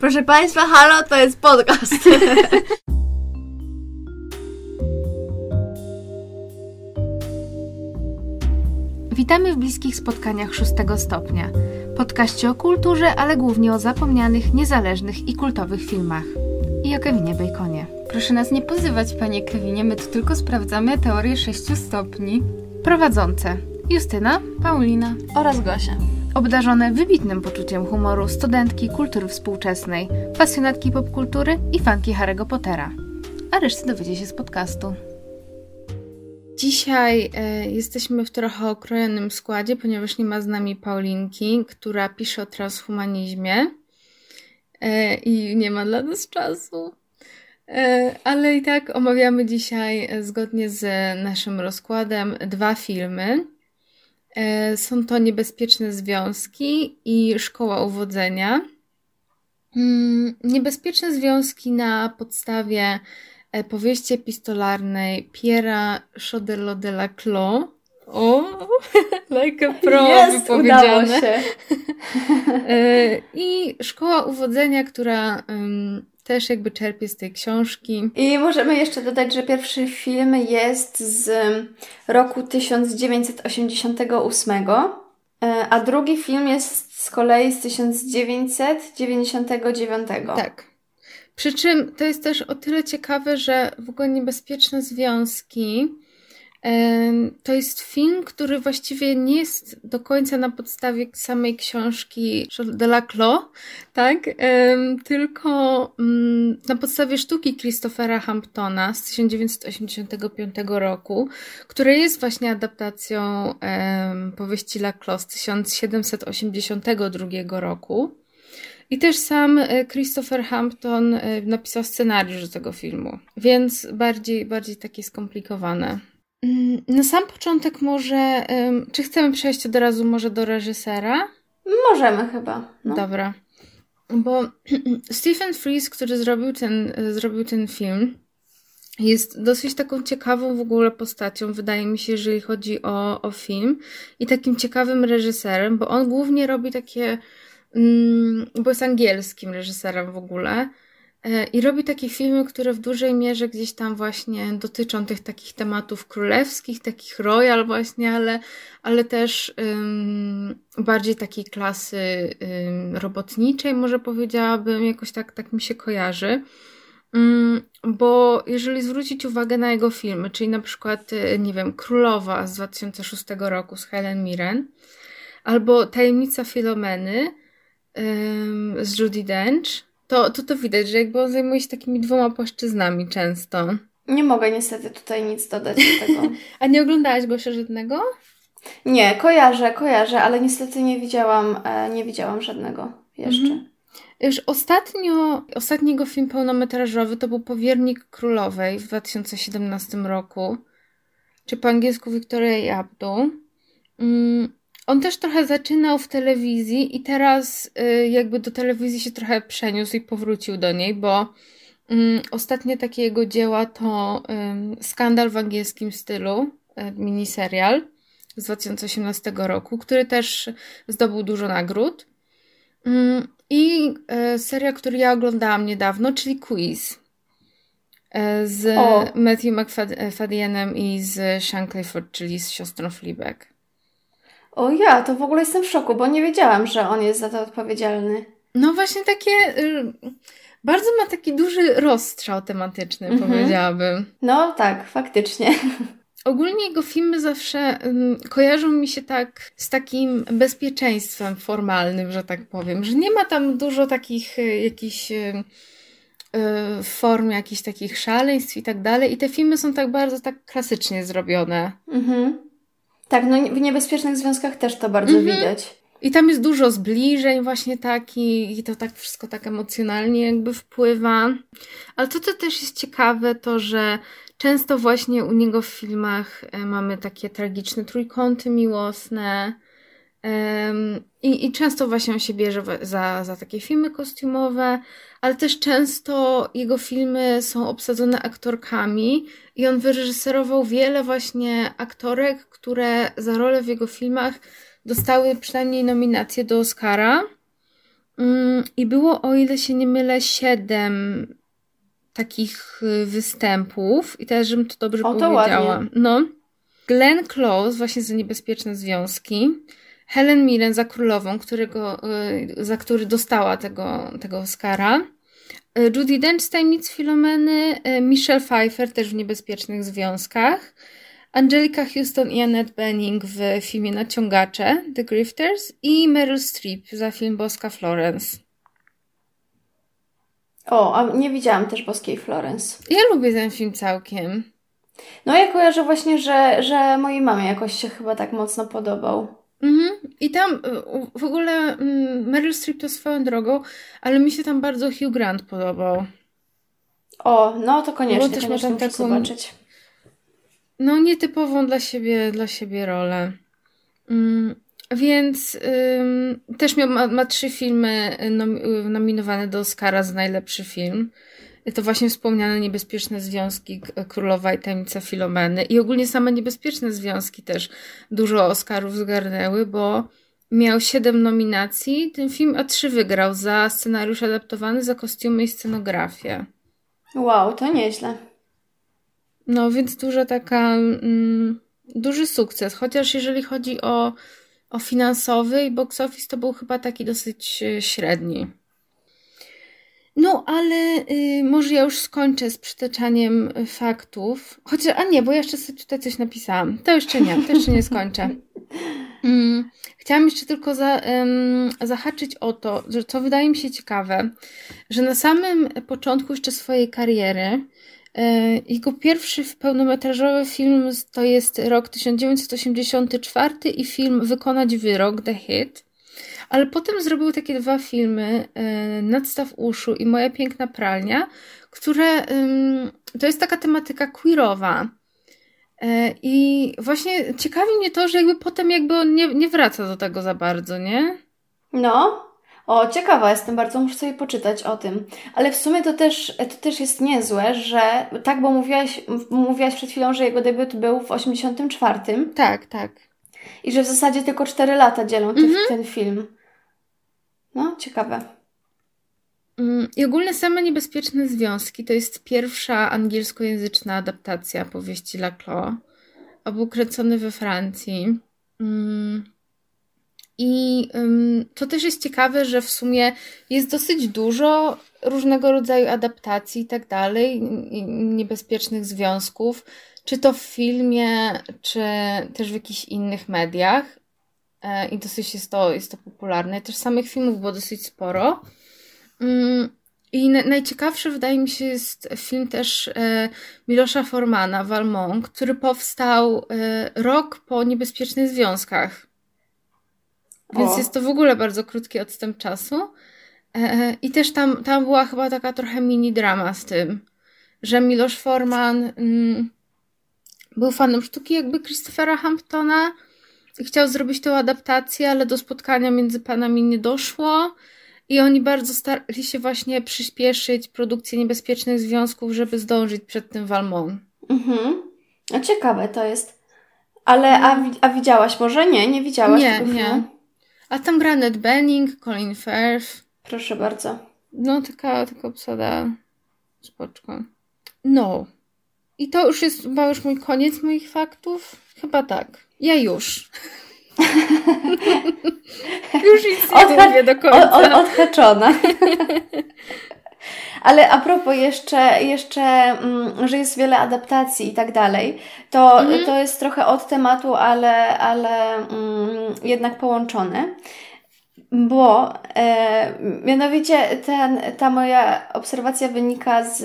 Proszę Państwa, halo, to jest podcast. Witamy w bliskich spotkaniach szóstego stopnia. Podkaście o kulturze, ale głównie o zapomnianych, niezależnych i kultowych filmach. I o Kevinie Baconie. Proszę nas nie pozywać, panie Kevinie, my tu tylko sprawdzamy teorię sześciu stopni. Prowadzące Justyna, Paulina oraz Gosia. Obdarzone wybitnym poczuciem humoru studentki kultury współczesnej, pasjonatki popkultury i fanki Harry'ego Pottera. A resztę dowiecie się z podcastu. Dzisiaj e, jesteśmy w trochę okrojonym składzie, ponieważ nie ma z nami Paulinki, która pisze o transhumanizmie e, i nie ma dla nas czasu. E, ale i tak omawiamy dzisiaj, zgodnie z naszym rozkładem, dwa filmy. E, są to Niebezpieczne Związki i Szkoła Uwodzenia. Mm, niebezpieczne Związki na podstawie e, powieści epistolarnej Piera Choderlo de la Clos. O, like a pro Jest, udało się. E, I Szkoła Uwodzenia, która też jakby czerpie z tej książki. I możemy jeszcze dodać, że pierwszy film jest z roku 1988, e, a drugi film jest z kolei z 1999. Tak. Przy czym to jest też o tyle ciekawe, że w ogóle niebezpieczne związki to jest film, który właściwie nie jest do końca na podstawie samej książki de la Clos, tak? Tylko mm, na podstawie sztuki Christophera Hamptona z 1985 roku, która jest właśnie adaptacją powieści La Clos z 1782 roku. I też sam e, Christopher Hampton e, napisał scenariusz do tego filmu, więc bardziej, bardziej takie skomplikowane. Mm, Na sam początek może, czy chcemy przejść od razu może do reżysera? Możemy chyba. No. Dobra. Bo Stephen Frears, który zrobił ten, zrobił ten film, jest dosyć taką ciekawą w ogóle postacią, wydaje mi się, jeżeli chodzi o, o film i takim ciekawym reżyserem, bo on głównie robi takie, mm, bo jest angielskim reżyserem w ogóle i robi takie filmy, które w dużej mierze gdzieś tam właśnie dotyczą tych takich tematów królewskich, takich royal właśnie, ale, ale też ym, bardziej takiej klasy ym, robotniczej, może powiedziałabym, jakoś tak, tak mi się kojarzy. Mm, Bo jeżeli zwrócić uwagę na jego filmy, czyli na przykład, y, nie wiem, Królowa z 2006 roku z Helen Mirren, albo Tajemnica Filomeny z Judy Dench, to, to to widać, że jakby on zajmuje się takimi dwoma płaszczyznami często. Nie mogę niestety tutaj nic dodać do tego. A nie oglądałaś go jeszcze żadnego? Nie, kojarzę, kojarzę, ale niestety nie widziałam, e, nie widziałam żadnego jeszcze. Mhm. Już ostatnio, ostatni jego film pełnometrażowy to był Powiernik Królowej w 2017 roku, czy po angielsku Victoria i Abdu. Mm, On też trochę zaczynał w telewizji i teraz y, jakby do telewizji się trochę przeniósł i powrócił do niej, bo mm, ostatnie takie jego dzieła to ym, Skandal w angielskim stylu, y, miniserial z 2018 roku, który też zdobył dużo nagród. Mm, I seria, którą ja oglądałam niedawno, czyli Quiz. Z O. Matthew McFadienem i z Sean Clifford, czyli z siostrą Fleabag. O ja, to w ogóle jestem w szoku, bo nie wiedziałam, że on jest za to odpowiedzialny. No właśnie takie... y, Bardzo ma taki duży rozstrzał tematyczny, Mhm. powiedziałabym. No tak, faktycznie. Ogólnie jego filmy zawsze ym, kojarzą mi się tak z takim bezpieczeństwem formalnym, że tak powiem, że nie ma tam dużo takich y, jakichś y, y, form, jakichś takich szaleństw i tak dalej. I te filmy są tak bardzo tak klasycznie zrobione. Mhm. Tak, no w niebezpiecznych związkach też to bardzo Mhm. widać. I tam jest dużo zbliżeń właśnie takich i to tak wszystko tak emocjonalnie jakby wpływa. Ale to, co też jest ciekawe, to że często właśnie u niego w filmach e, mamy takie tragiczne trójkąty miłosne. I, I często właśnie on się bierze za, za takie filmy kostiumowe, ale też często jego filmy są obsadzone aktorkami i on wyreżyserował wiele właśnie aktorek, które za rolę w jego filmach dostały przynajmniej nominację do Oscara. Mm, I było, o ile się nie mylę, siedem takich y, występów. I teraz, żebym to dobrze O, to powiedziała. ładnie. No. Glenn Close właśnie za niebezpieczne związki. Helen Mirren za królową, którego, y, za który dostała tego, tego Oscara. Y, Judy Dench z Tajemnic Filomeny. y, Michelle Pfeiffer też w niebezpiecznych związkach. Angelica Houston i Annette Bening w filmie Naciągacze, The Grifters i Meryl Streep za film Boska Florence. O, a nie widziałam też Boskiej Florence. Ja lubię ten film całkiem. No ja kojarzę właśnie, że, że mojej mamie jakoś się chyba tak mocno podobał. Mhm. I tam y, w ogóle mm, Meryl Streep to swoją drogą, ale mi się tam bardzo Hugh Grant podobał. O, no to koniecznie, Bo też koniecznie tam taką- zobaczyć. No, nietypową dla siebie, dla siebie rolę. Mm, więc ym, też miał, ma, ma trzy filmy nom, y, nominowane do Oscara za najlepszy film. To właśnie wspomniane Niebezpieczne Związki Królowa i Tajemnica Filomeny. I ogólnie same Niebezpieczne Związki też dużo Oscarów zgarnęły, bo miał siedem nominacji. Ten film a trzy wygrał za scenariusz adaptowany, za kostiumy i scenografię. Wow, to nieźle. No, więc duża taka, mm, duży sukces. Chociaż jeżeli chodzi o, o finansowy i box office, to był chyba taki dosyć e, średni. No, ale y, może ja już skończę z przytaczaniem y, faktów. Chociaż, a nie, bo ja jeszcze sobie tutaj coś napisałam. To jeszcze nie, to jeszcze nie skończę. Mm, chciałam jeszcze tylko za, em, zahaczyć o to, że co wydaje mi się ciekawe, że na samym początku jeszcze swojej kariery e, jego pierwszy pełnometrażowy film to jest rok 1984 i film Wykonać wyrok, The Hit. Ale potem zrobił takie dwa filmy, e, Nadstaw uszu i Moja piękna pralnia, które to jest taka tematyka queerowa. E, I właśnie ciekawi mnie to, że jakby potem jakby on nie, nie wraca do tego za bardzo, nie? No, o, ciekawa jestem bardzo, muszę sobie poczytać o tym. Ale w sumie to też, to też jest niezłe, że tak, bo mówiłaś, mówiłaś przed chwilą, że jego debiut był w 84 Tak, tak. i że w zasadzie tylko 4 lata dzielą ty, ten film. No, ciekawe. Mm, I ogólnie same niebezpieczne związki to jest pierwsza angielskojęzyczna adaptacja powieści Laclos. Był kręcony we Francji. Mm. I to też jest ciekawe, że w sumie jest dosyć dużo różnego rodzaju adaptacji i tak dalej, niebezpiecznych związków, czy to w filmie, czy też w jakichś innych mediach. E, I dosyć jest to, jest to popularne. Też samych filmów było dosyć sporo. Mm, I na, najciekawszy wydaje mi się jest film też e, Milosza Formana, Valmont, który powstał e, rok po Niebezpiecznych Związkach. Więc O. jest to w ogóle bardzo krótki odstęp czasu. I też tam, tam była chyba taka trochę mini drama z tym, że Miloš Forman mm, był fanem sztuki jakby Christophera Hamptona chciał zrobić tą adaptację, ale do spotkania między panami nie doszło. I oni bardzo starali się właśnie przyspieszyć produkcję niebezpiecznych związków, żeby zdążyć przed tym Valmont. Mhm. No ciekawe to jest. Ale, a, a widziałaś może? Nie, nie widziałaś Nie, tego nie. filmu? A tam gra Ned Benning, Colin Firth. Proszę bardzo. No, taka, taka obsada spoczko. No. I to już jest chyba już mój koniec moich faktów? Chyba tak. Ja już. już nic nie Odha- mówię do końca. o, odhaczona. Ale a propos jeszcze, jeszcze mm, że jest wiele adaptacji i tak dalej, to, Mhm. to jest trochę od tematu, ale, ale mm, jednak połączone. Bo e, mianowicie ten, ta moja obserwacja wynika z,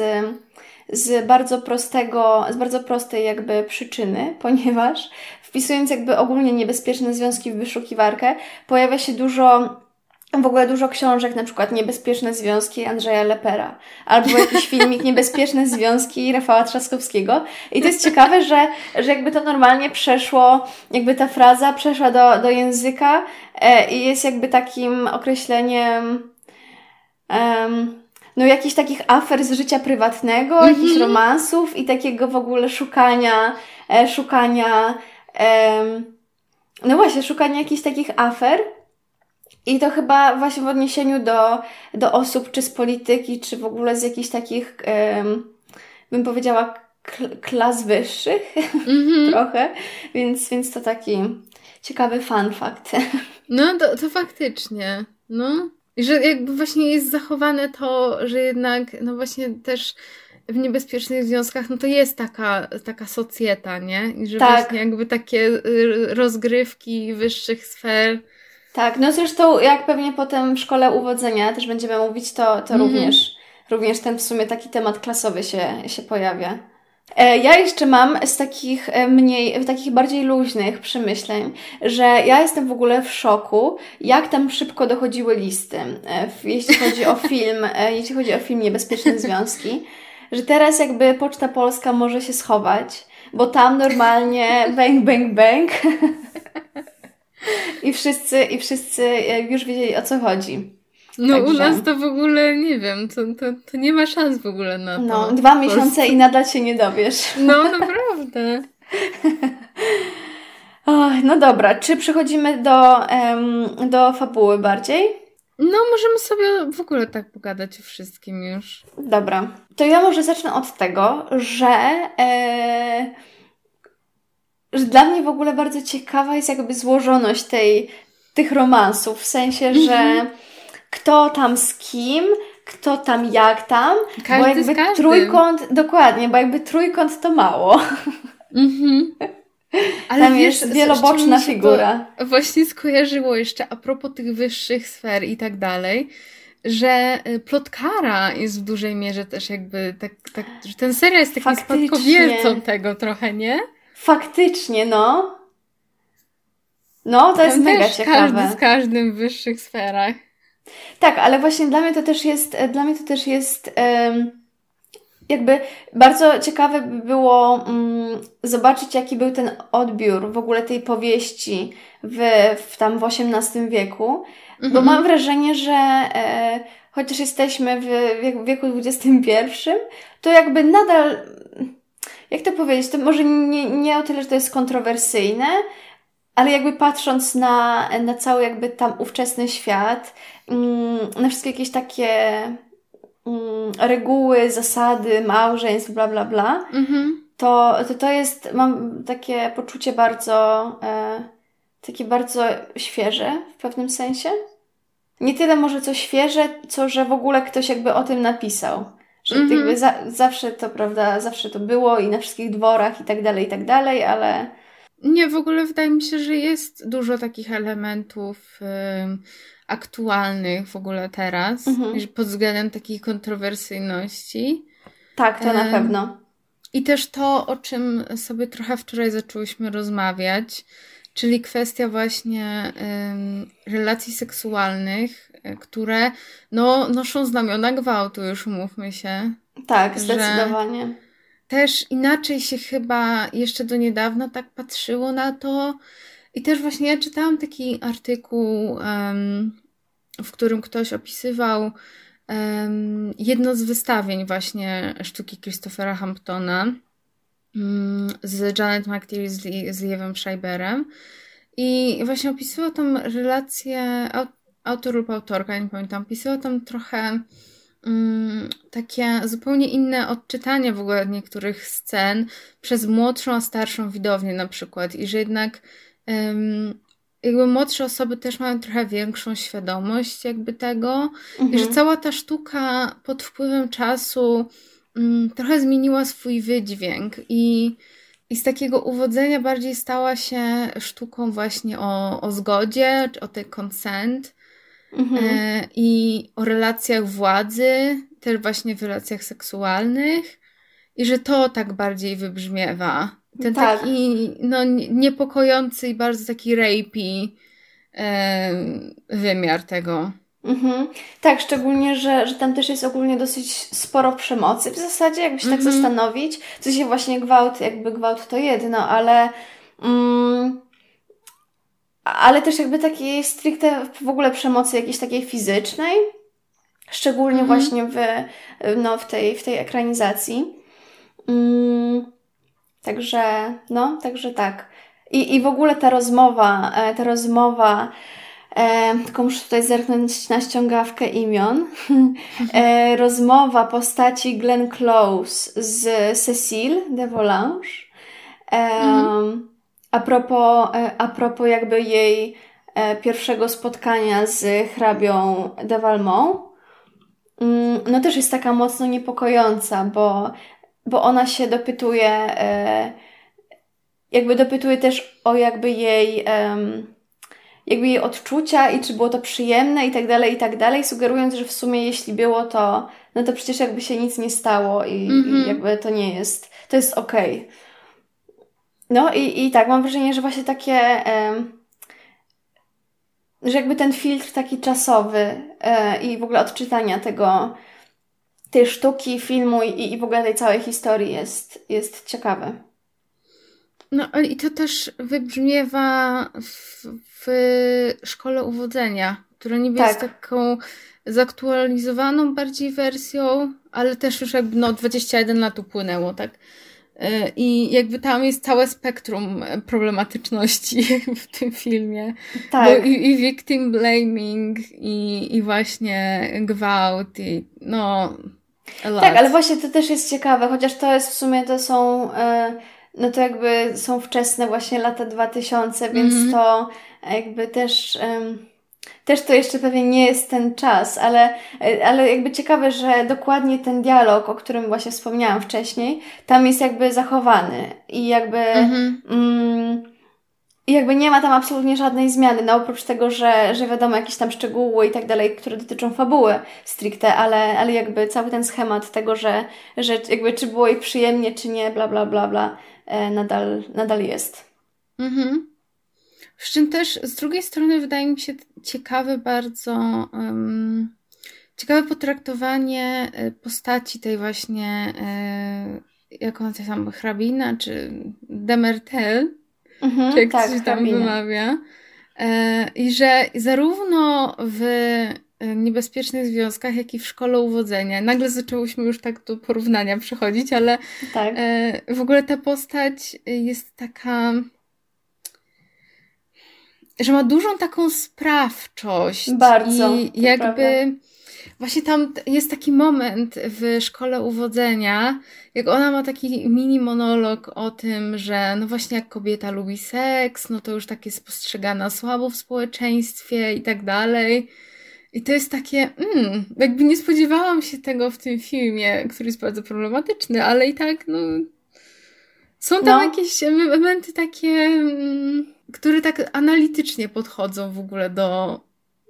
z bardzo prostego, z bardzo prostej jakby przyczyny, ponieważ wpisując jakby ogólnie niebezpieczne związki w wyszukiwarkę, pojawia się dużo w ogóle dużo książek, na przykład Niebezpieczne Związki Andrzeja Lepera, albo jakiś filmik Niebezpieczne Związki Rafała Trzaskowskiego. I to jest ciekawe, że, że jakby to normalnie przeszło, jakby ta fraza przeszła do, do języka e, i jest jakby takim określeniem em, no jakichś takich afer z życia prywatnego, Mhm. jakichś romansów i takiego w ogóle szukania, e, szukania no właśnie, szukania jakichś takich afer. I to chyba właśnie w odniesieniu do, do osób, czy z polityki, czy w ogóle z jakichś takich, bym powiedziała, klas wyższych mm-hmm. trochę, więc, więc to taki ciekawy fun fact. No, to, to faktycznie. No. I że jakby właśnie jest zachowane to, że jednak, no właśnie też w niebezpiecznych związkach, no to jest taka, taka socjeta, nie? I że tak. właśnie jakby takie y, rozgrywki wyższych sfer. Tak, no zresztą jak pewnie potem w szkole uwodzenia też będziemy mówić, to, to mm. również, również ten w sumie taki temat klasowy się, się pojawia. E, ja jeszcze mam z takich e, mniej, takich bardziej luźnych przemyśleń, że ja jestem w ogóle w szoku, jak tam szybko dochodziły listy, e, jeśli chodzi o film, jeśli chodzi o film Niebezpieczne Związki, że teraz jakby Poczta Polska może się schować, bo tam normalnie bang, bang, bang i wszyscy, i wszyscy już wiedzieli o co chodzi. No Także... u nas to w ogóle nie wiem, to, to, to nie ma szans w ogóle na to. No, dwa miesiące i nadal się nie dowiesz. No, naprawdę. oh, no dobra, czy przechodzimy do, um, do fabuły bardziej? No, możemy sobie w ogóle tak pogadać o wszystkim już. Dobra. To ja może zacznę od tego, że, e, że dla mnie w ogóle bardzo ciekawa jest jakby złożoność tej, tych romansów. W sensie, że mhm kto tam z kim, kto tam jak tam. Każdy bo jakby trójkąt, dokładnie, bo jakby trójkąt to mało. Mhm. Ale tam wiesz, jest wieloboczna figura. Właśnie skojarzyło jeszcze a propos tych wyższych sfer i tak dalej, że y, plotkara jest w dużej mierze też jakby tak, tak że ten serial jest takim Faktycznie. spadkobiercą tego trochę, nie? Faktycznie, no. No, to Tam jest mega ciekawe. Każdy z każdym w wyższych sferach. Tak, ale właśnie dla mnie to też jest, dla mnie to też jest um, jakby bardzo ciekawe by było um, zobaczyć, jaki był ten odbiór w ogóle tej powieści w, w tam w XVIII wieku, mhm. bo mam wrażenie, że e, chociaż jesteśmy w wieku XXI, to jakby nadal, jak to powiedzieć, to może nie, nie o tyle, że to jest kontrowersyjne, ale jakby patrząc na, na cały jakby tam ówczesny świat, mm, na wszystkie jakieś takie mm, reguły, zasady, małżeństw, bla, bla, bla, mhm. to, to to jest, mam takie poczucie bardzo, e, takie bardzo świeże w pewnym sensie. Nie tyle może co świeże, co że w ogóle ktoś jakby o tym napisał. Że mhm. jakby za, zawsze to, prawda, zawsze to było i na wszystkich dworach i tak dalej, i tak dalej, ale nie, w ogóle wydaje mi się, że jest dużo takich elementów y, aktualnych w ogóle teraz, mhm. pod względem takiej kontrowersyjności. Tak, to na pewno. I też to, o czym sobie trochę wczoraj zaczęłyśmy rozmawiać, czyli kwestia właśnie relacji seksualnych, y, które no, noszą znamiona gwałtu, już umówmy się. Tak, zdecydowanie też inaczej się chyba jeszcze do niedawna tak patrzyło na to. I też właśnie czytałam taki artykuł, w którym ktoś opisywał jedno z wystawień właśnie sztuki Christophera Hamptona um, z Janet McTeer z, Liewem Schreiberem. I właśnie opisywał tam relację, autor lub autorka, nie pamiętam, opisywał tam trochę Mm, takie zupełnie inne odczytanie w ogóle niektórych scen przez młodszą a starszą widownię na przykład i że jednak jakby młodsze osoby też mają trochę większą świadomość jakby tego mhm. i że mhm. cała ta sztuka pod wpływem czasu um, trochę zmieniła swój wydźwięk i i z takiego uwodzenia bardziej stała się sztuką właśnie o, o zgodzie, o tej consent, Mhm. E, I o relacjach władzy, też właśnie w relacjach seksualnych. I że to tak bardziej wybrzmiewa. Ten tak. taki no, niepokojący i bardzo taki rapey wymiar tego. Mhm. Tak, szczególnie, że, że tam też jest ogólnie dosyć sporo przemocy w zasadzie, jakby się tak mhm. tak zastanowić. Co się właśnie gwałt, jakby gwałt to jedno, ale mm, ale też jakby takiej stricte w ogóle przemocy jakiejś takiej fizycznej, szczególnie mhm. właśnie w, no, w, tej, w tej ekranizacji. Mm, także, no, także tak. I, I w ogóle ta rozmowa, e, ta rozmowa e, tylko muszę tutaj zerknąć na ściągawkę imion, e, rozmowa postaci Glenn Close z Cecile de Volange. E, mhm. a, propos, e, a propos jakby jej e, pierwszego spotkania z hrabią de Valmont, mm, no też jest taka mocno niepokojąca, bo, bo ona się dopytuje, e, jakby dopytuje też o jakby jej jakby jej odczucia i czy było to przyjemne i tak dalej, i tak dalej, sugerując, że w sumie jeśli było to, no to przecież jakby się nic nie stało i, mm -hmm. i mhm. jakby to nie jest, to jest okej. Okay. No i, i tak, mam wrażenie, że właśnie takie, że jakby ten filtr taki czasowy e, i w ogóle odczytania tego, tej sztuki, filmu i, i w ogóle tej całej historii jest, jest ciekawe. No i to też wybrzmiewa w, w szkole uwodzenia, która niby tak. jest taką zaktualizowaną bardziej wersją, ale też już jakby no 21 lat upłynęło, tak? E, I jakby tam jest całe spektrum problematyczności w tym filmie. Tak. Bo i, i victim blaming, i, i właśnie gwałt, i no. Tak, ale właśnie to też jest ciekawe, chociaż to jest w sumie to są. Yy no to jakby są wczesne właśnie lata 2000, więc mm -hmm. to jakby też. Też to jeszcze pewnie nie jest ten czas, ale, ale jakby ciekawe, że dokładnie ten dialog, o którym właśnie wspomniałam wcześniej, tam jest jakby zachowany i jakby. Mhm. Mm, i jakby nie ma tam absolutnie żadnej zmiany, no oprócz tego, że, że wiadomo jakieś tam szczegóły i tak dalej, które dotyczą fabuły stricte, ale, ale jakby cały ten schemat tego, że, że jakby czy było jej przyjemnie, czy nie, bla, bla, bla, bla, e, nadal, nadal jest. Mhm. Z czym też z drugiej strony wydaje mi się ciekawe bardzo um, ciekawe potraktowanie e, postaci tej właśnie yy, jak ona się tam hrabina czy Demertel mhm, czy jak tak, się tam hrabina. wymawia i że zarówno w niebezpiecznych związkach, jak i w szkole uwodzenia. Nagle zaczęłyśmy już tak do porównania przechodzić, ale tak. w ogóle ta postać jest taka że ma dużą taką sprawczość. Bardzo. I jakby prawda. Właśnie tam jest taki moment w szkole uwodzenia, jak ona ma taki mini monolog o tym, że no właśnie jak kobieta lubi seks, no to już tak jest postrzegana słabo w społeczeństwie i tak dalej. I to jest takie, mm, jakby nie spodziewałam się tego w tym filmie, który jest bardzo problematyczny, ale i tak, no. Są tam no. jakieś elementy takie. Mm, które tak analitycznie podchodzą w ogóle do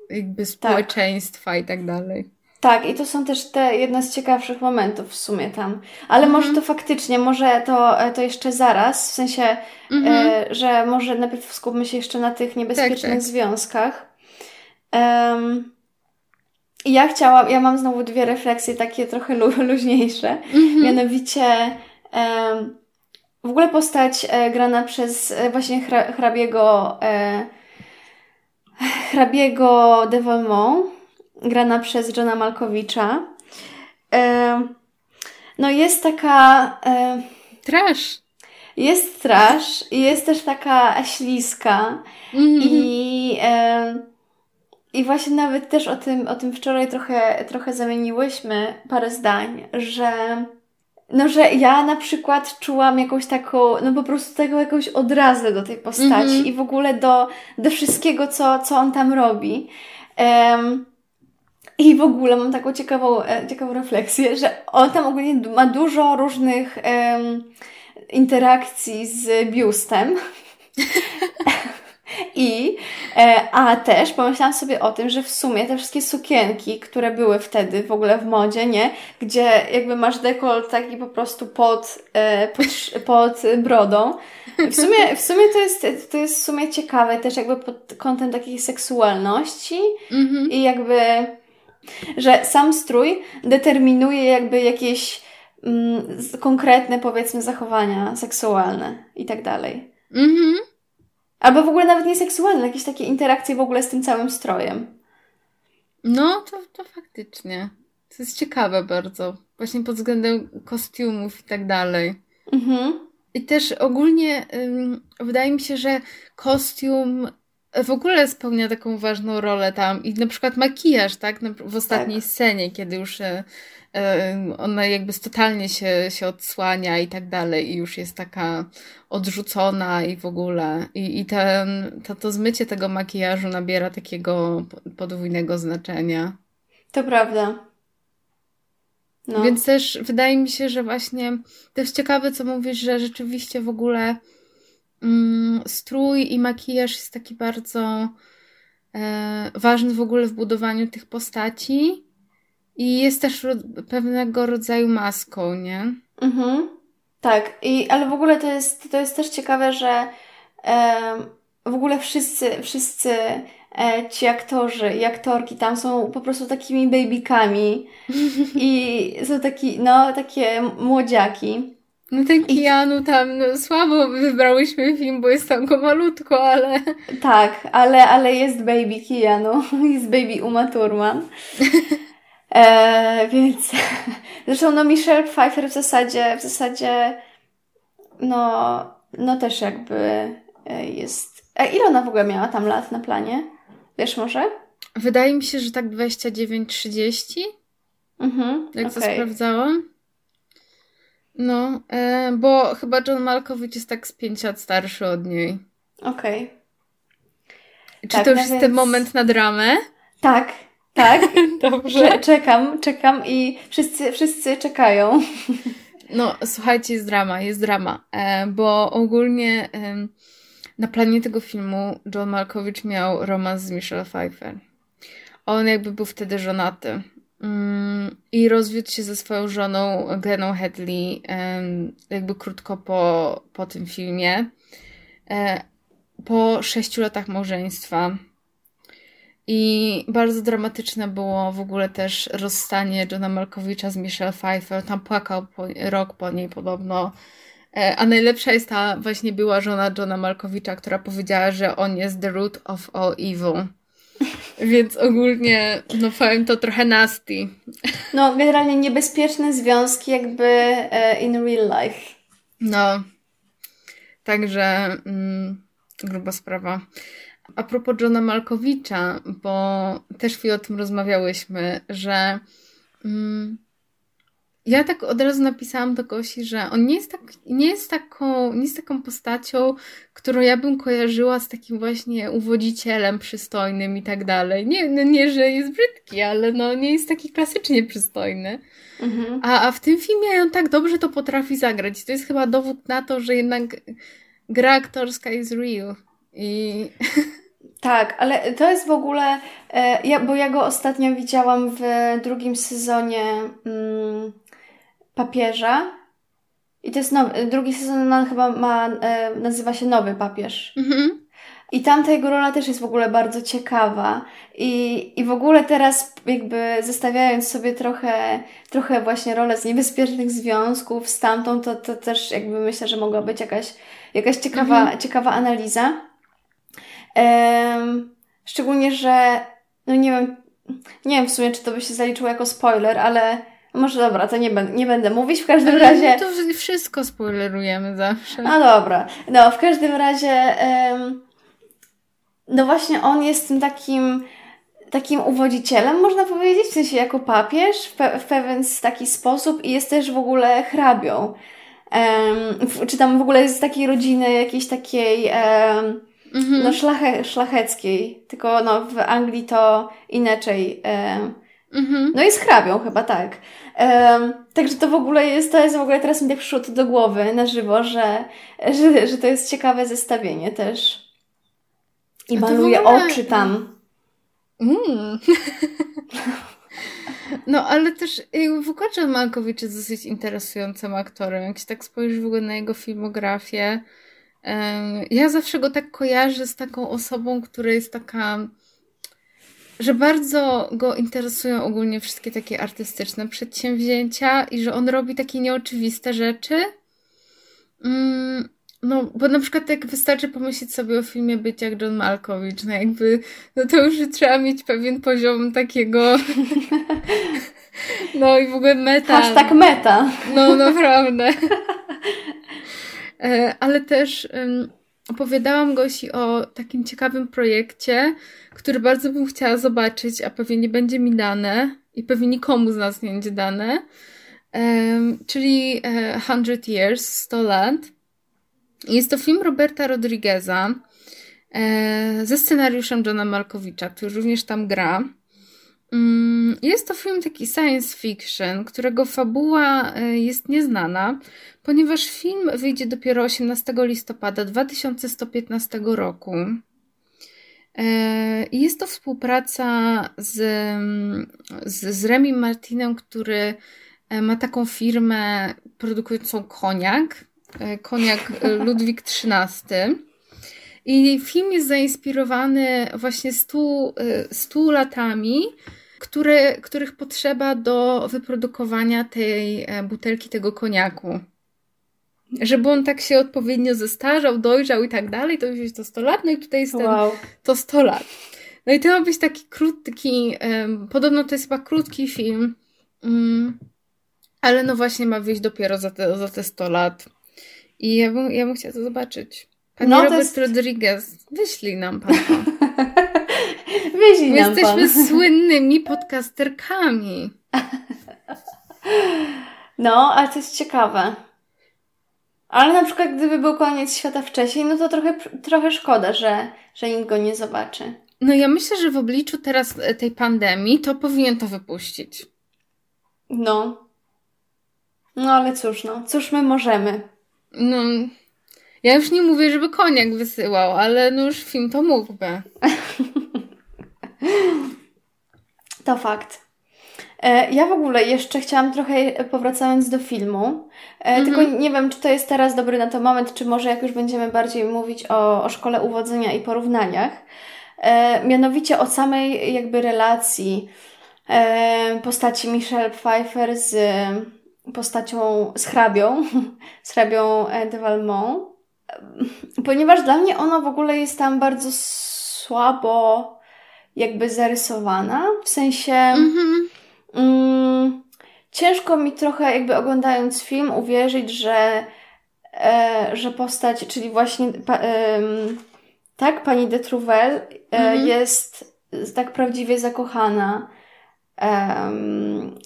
jakby tak. społeczeństwa tak. i tak dalej. Tak, i to są też te jedne z ciekawszych momentów w sumie tam. Ale mhm. może to faktycznie, może to, to jeszcze zaraz, w sensie, mhm. e, że może najpierw skupmy się jeszcze na tych niebezpiecznych tak, tak. związkach. Um, ja chciałam, ja mam znowu dwie refleksje takie trochę lu, luźniejsze. Mhm. Mianowicie um, w ogóle postać e, grana przez e, właśnie hra, hrabiego e, hrabiego de Valmont, grana przez Johna Malkowicza. E, no jest taka... E, trash. Jest trash i jest też taka śliska mm -hmm. i... E, i właśnie nawet też o tym, o tym wczoraj trochę, trochę zamieniłyśmy parę zdań, że no, że ja na przykład czułam jakąś taką, no po prostu taką jakąś odrazę do tej postaci mm -hmm. i w ogóle do, do wszystkiego, co, co on tam robi. Um, I w ogóle mam taką ciekawą, e, ciekawą refleksję, że on tam ogólnie ma dużo różnych um, interakcji z biustem. I, e, a też pomyślałam sobie o tym, że w sumie te wszystkie sukienki, które były wtedy w ogóle w modzie, nie? Gdzie jakby masz dekolt taki po prostu pod, e, pod, pod brodą. W sumie, w sumie to jest, to jest w sumie ciekawe też jakby pod kątem takiej seksualności mm-hmm. i jakby, że sam strój determinuje jakby jakieś mm, konkretne powiedzmy zachowania seksualne i tak dalej. Mhm. Albo w ogóle nawet nie seksualne, jakieś takie interakcje w ogóle z tym całym strojem. No, to, to faktycznie. To jest ciekawe bardzo. Właśnie pod względem kostiumów i tak dalej. Mhm. I też ogólnie ym, wydaje mi się, że kostium w ogóle spełnia taką ważną rolę tam i na przykład makijaż, tak? W ostatniej tak. scenie, kiedy już e, ona jakby totalnie się, się odsłania i tak dalej i już jest taka odrzucona i w ogóle i, i ten, to, to zmycie tego makijażu nabiera takiego podwójnego znaczenia. To prawda. No. Więc też wydaje mi się, że właśnie to jest ciekawe, co mówisz, że rzeczywiście w ogóle mm, strój i makijaż jest taki bardzo e, ważny w ogóle w budowaniu tych postaci i jest też pewnego rodzaju maską, nie? Mhm. Tak, I, ale w ogóle to jest, to jest też ciekawe, że e, w ogóle wszyscy, wszyscy e, ci aktorzy i aktorki tam są po prostu takimi babykami i są taki, no, takie młodziaki. No ten Keanu tam, no, słabo wybrałyśmy film, bo jest tam go malutko, ale... Tak, ale, ale jest baby Keanu, jest baby Uma Thurman. E, więc zresztą no Michelle Pfeiffer w zasadzie, w zasadzie no, no też jakby e, jest... A ile ona w ogóle miała tam lat na planie? Wiesz może? Wydaje mi się, że tak 29-30. Mhm, Jak okay. to sprawdzałam. No, e, bo chyba John Malkowicz jest tak z 5 lat starszy od niej. Okej. Okay. Czy tak, to już no jest więc... ten moment na dramę? Tak, tak. Dobrze. Czekam, czekam i wszyscy, wszyscy czekają. No, słuchajcie, jest drama, jest drama, e, bo ogólnie na planie tego filmu John Malkowicz miał romans z Michelle Pfeiffer. On jakby był wtedy żonaty. Mm, I rozwiódł się ze swoją żoną Glenną Headley jakby krótko po, po tym filmie. E, po sześciu latach małżeństwa. I bardzo dramatyczne było w ogóle też rozstanie Johna Malkowicza z Michelle Pfeiffer. Tam płakał po, rok po niej podobno. E, a najlepsza jest ta właśnie była żona Johna Malkowicza, która powiedziała, że on jest the root of all evil. Więc ogólnie, no powiem to trochę nasty. No, generalnie niebezpieczne związki jakby e, in real life. No. Także mm, gruba sprawa. A propos Johna Malkowicza, bo też chwilę o tym rozmawiałyśmy, że mm, ja tak od razu napisałam do Gosi, że on nie jest, tak, nie, jest taką, nie jest taką postacią, którą ja bym kojarzyła z takim właśnie uwodzicielem przystojnym i tak dalej. Nie, no nie, że jest brzydki, ale no nie jest taki klasycznie przystojny. Mhm. A, a w tym filmie on tak dobrze to potrafi zagrać. I to jest chyba dowód na to, że jednak gra aktorska jest real. I... Tak, ale to jest w ogóle, e, ja, bo ja go ostatnio widziałam w drugim sezonie mm, papieża. I to jest nowy, drugi sezon on chyba ma, e, nazywa się Nowy Papież. Mhm. I tamta jego rola też jest w ogóle bardzo ciekawa. I, I w ogóle teraz jakby zestawiając sobie trochę, trochę właśnie rolę z niebezpiecznych związków z tamtą, to, to też jakby myślę, że mogła być jakaś, jakaś ciekawa, mhm. ciekawa analiza. Szczególnie, że no nie wiem, nie wiem w sumie, czy to by się zaliczyło jako spoiler, ale może dobra, to nie, będę, nie będę mówić. W każdym Ale razie. To wszystko spoilerujemy zawsze. No dobra. No, w każdym razie. No właśnie, on jest tym takim takim uwodzicielem, można powiedzieć, w sensie jako papież w, pe w pewien taki sposób i jest też w ogóle hrabią. Um, czy tam w ogóle jest z takiej rodziny jakiejś takiej um, -hmm. no szlache szlacheckiej, tylko no w Anglii to inaczej um, Mhm. No i z hrabią chyba, tak. Um, także to w ogóle jest, to jest w ogóle teraz mi tak przyszło to do głowy na żywo, że, że, że to jest ciekawe zestawienie też. I maluje ogóle... oczy tam. Mm. No, ale też w ogóle John Malkowicz jest dosyć interesującym aktorem. Jak się tak spojrzysz w ogóle na jego filmografię, ja zawsze go tak kojarzę z taką osobą, która jest taka że bardzo go interesują ogólnie wszystkie takie artystyczne przedsięwzięcia i że on robi takie nieoczywiste rzeczy. Mm, no, bo na przykład jak wystarczy pomyśleć sobie o filmie Być jak John Malkowicz, no jakby, no to już trzeba mieć pewien poziom takiego no i w ogóle meta. Hashtag meta. No, naprawdę. E, ale też opowiadałam Gosi o takim ciekawym projekcie, który bardzo bym chciała zobaczyć, a pewnie nie będzie mi dane i pewnie nikomu z nas nie będzie dane, czyli e, 100 Years, 100 lat. Jest to film Roberta Rodrigueza e, ze scenariuszem Johna Malkowicza, który również tam gra. Mm, jest to film taki science fiction, którego fabuła e, jest nieznana, ponieważ film wyjdzie dopiero 18 listopada 2115 roku. E, jest to współpraca z, z, z Remy Martinem, który e, ma taką firmę produkującą koniak, koniak Ludwik XIII. I film jest zainspirowany właśnie stu, stu latami które, których potrzeba do wyprodukowania tej e, butelki, tego koniaku. Żeby on tak się odpowiednio zestarzał, dojrzał i tak dalej, to już jest to 100 lat, no i tutaj jest ten, wow. to 100 lat. No i to ma być taki krótki, um, podobno to jest chyba krótki film, um, ale no właśnie ma wyjść dopiero za te, za te 100 lat. I ja bym, ja bym chciała to zobaczyć. Panie no, Robert jest... Rodriguez, wyślij nam pan to. Wyślij My jesteśmy pan. słynnymi podcasterkami. No, ale to jest ciekawe. Ale na przykład gdyby był koniec świata wcześniej, no to trochę, trochę szkoda, że, że nikt go nie zobaczy. No ja myślę, że w obliczu teraz e, tej pandemii to powinien to wypuścić. No. No ale cóż, no. Cóż my możemy? No, ja już nie mówię, żeby koniak wysyłał, ale no już film to mógłby. To fakt. E, ja w ogóle jeszcze chciałam trochę, powracając do filmu, mhm. tylko nie wiem, czy to jest teraz dobry na to moment, czy może jak już będziemy bardziej mówić o, o szkole uwodzenia i porównaniach. E, mianowicie o samej jakby relacji postaci Michelle Pfeiffer z postacią, z hrabią, z hrabią de Valmont, ponieważ dla mnie ona w ogóle jest tam bardzo słabo jakby zarysowana, w sensie mm-hmm. mm, ciężko mi trochę jakby oglądając film uwierzyć, że, e, że postać, czyli właśnie pa, e, tak, pani de Trouvel e, mm-hmm. jest tak prawdziwie zakochana.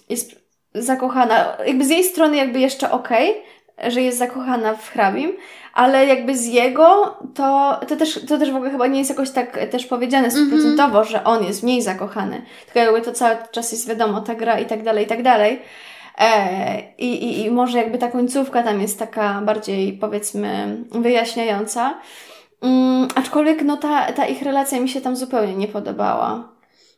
jest zakochana, jakby z jej strony jakby jeszcze okej, okay, że jest zakochana w hrabim, ale jakby z jego to, to, też, to też w ogóle chyba nie jest jakoś tak też powiedziane mhm. stuprocentowo, mm-hmm. że on jest mniej zakochany. Tylko jakby to cały czas jest wiadomo, ta gra i tak dalej, i tak dalej. E, i, i, I może jakby ta końcówka tam jest taka bardziej powiedzmy wyjaśniająca. Mm, aczkolwiek no ta, ta ich relacja mi się tam zupełnie nie podobała.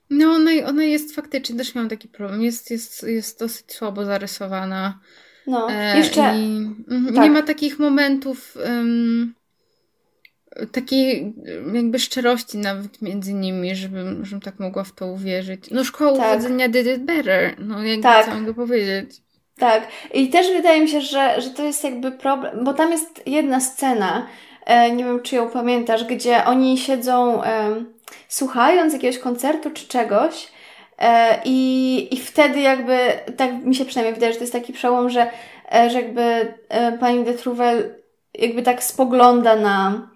No ona, ona jest faktycznie, też miałam taki problem, jest, jest, jest dosyć słabo zarysowana. No, e, jeszcze. I, tak. Nie ma takich momentów. Um, takiej jakby szczerości nawet między nimi, żebym, żebym tak mogła w to uwierzyć. No szkoła tak. uwodzenia did it better, no jakby tak. co mogę powiedzieć. Tak. I też wydaje mi się, że, że to jest jakby problem, bo tam jest jedna scena, e, nie wiem czy ją pamiętasz, gdzie oni siedzą e, słuchając jakiegoś koncertu czy czegoś I, I wtedy jakby, tak mi się przynajmniej wydaje, że to jest taki przełom, że, e, że jakby e, pani de Trouvel jakby tak spogląda na,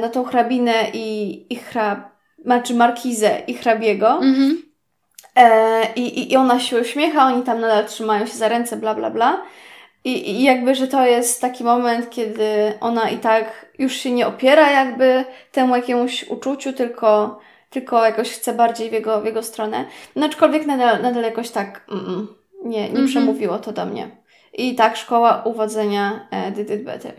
na tą hrabinę i, i hrab, znaczy markizę i hrabiego. Mhm. I, I ona się uśmiecha, oni tam nadal trzymają się za ręce, bla, bla, bla. I, I jakby, że to jest taki moment, kiedy ona i tak już się nie opiera jakby temu jakiemuś uczuciu, tylko tylko jakoś chcę bardziej w jego, w jego stronę. No aczkolwiek nadal, nadal jakoś tak mm, nie, nie mm -hmm. przemówiło to do mnie. I tak szkoła uwodzenia e, did it better.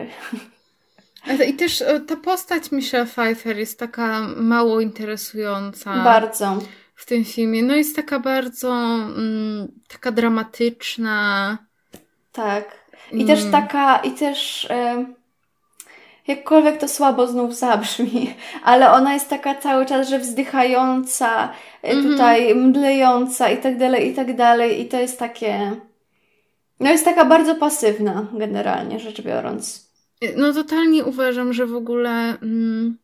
I też e, ta postać Michelle Pfeiffer jest taka mało interesująca. Bardzo. W tym filmie. No jest taka bardzo mm, taka dramatyczna. Tak. I mm. też taka, i też... Y jakkolwiek to słabo znów zabrzmi, ale ona jest taka cały czas, że wzdychająca, mm -hmm. tutaj mdlejąca i tak dalej, i tak dalej. I to jest takie. No, jest taka bardzo pasywna, generalnie rzecz biorąc. No, totalnie uważam, że w ogóle. Mm,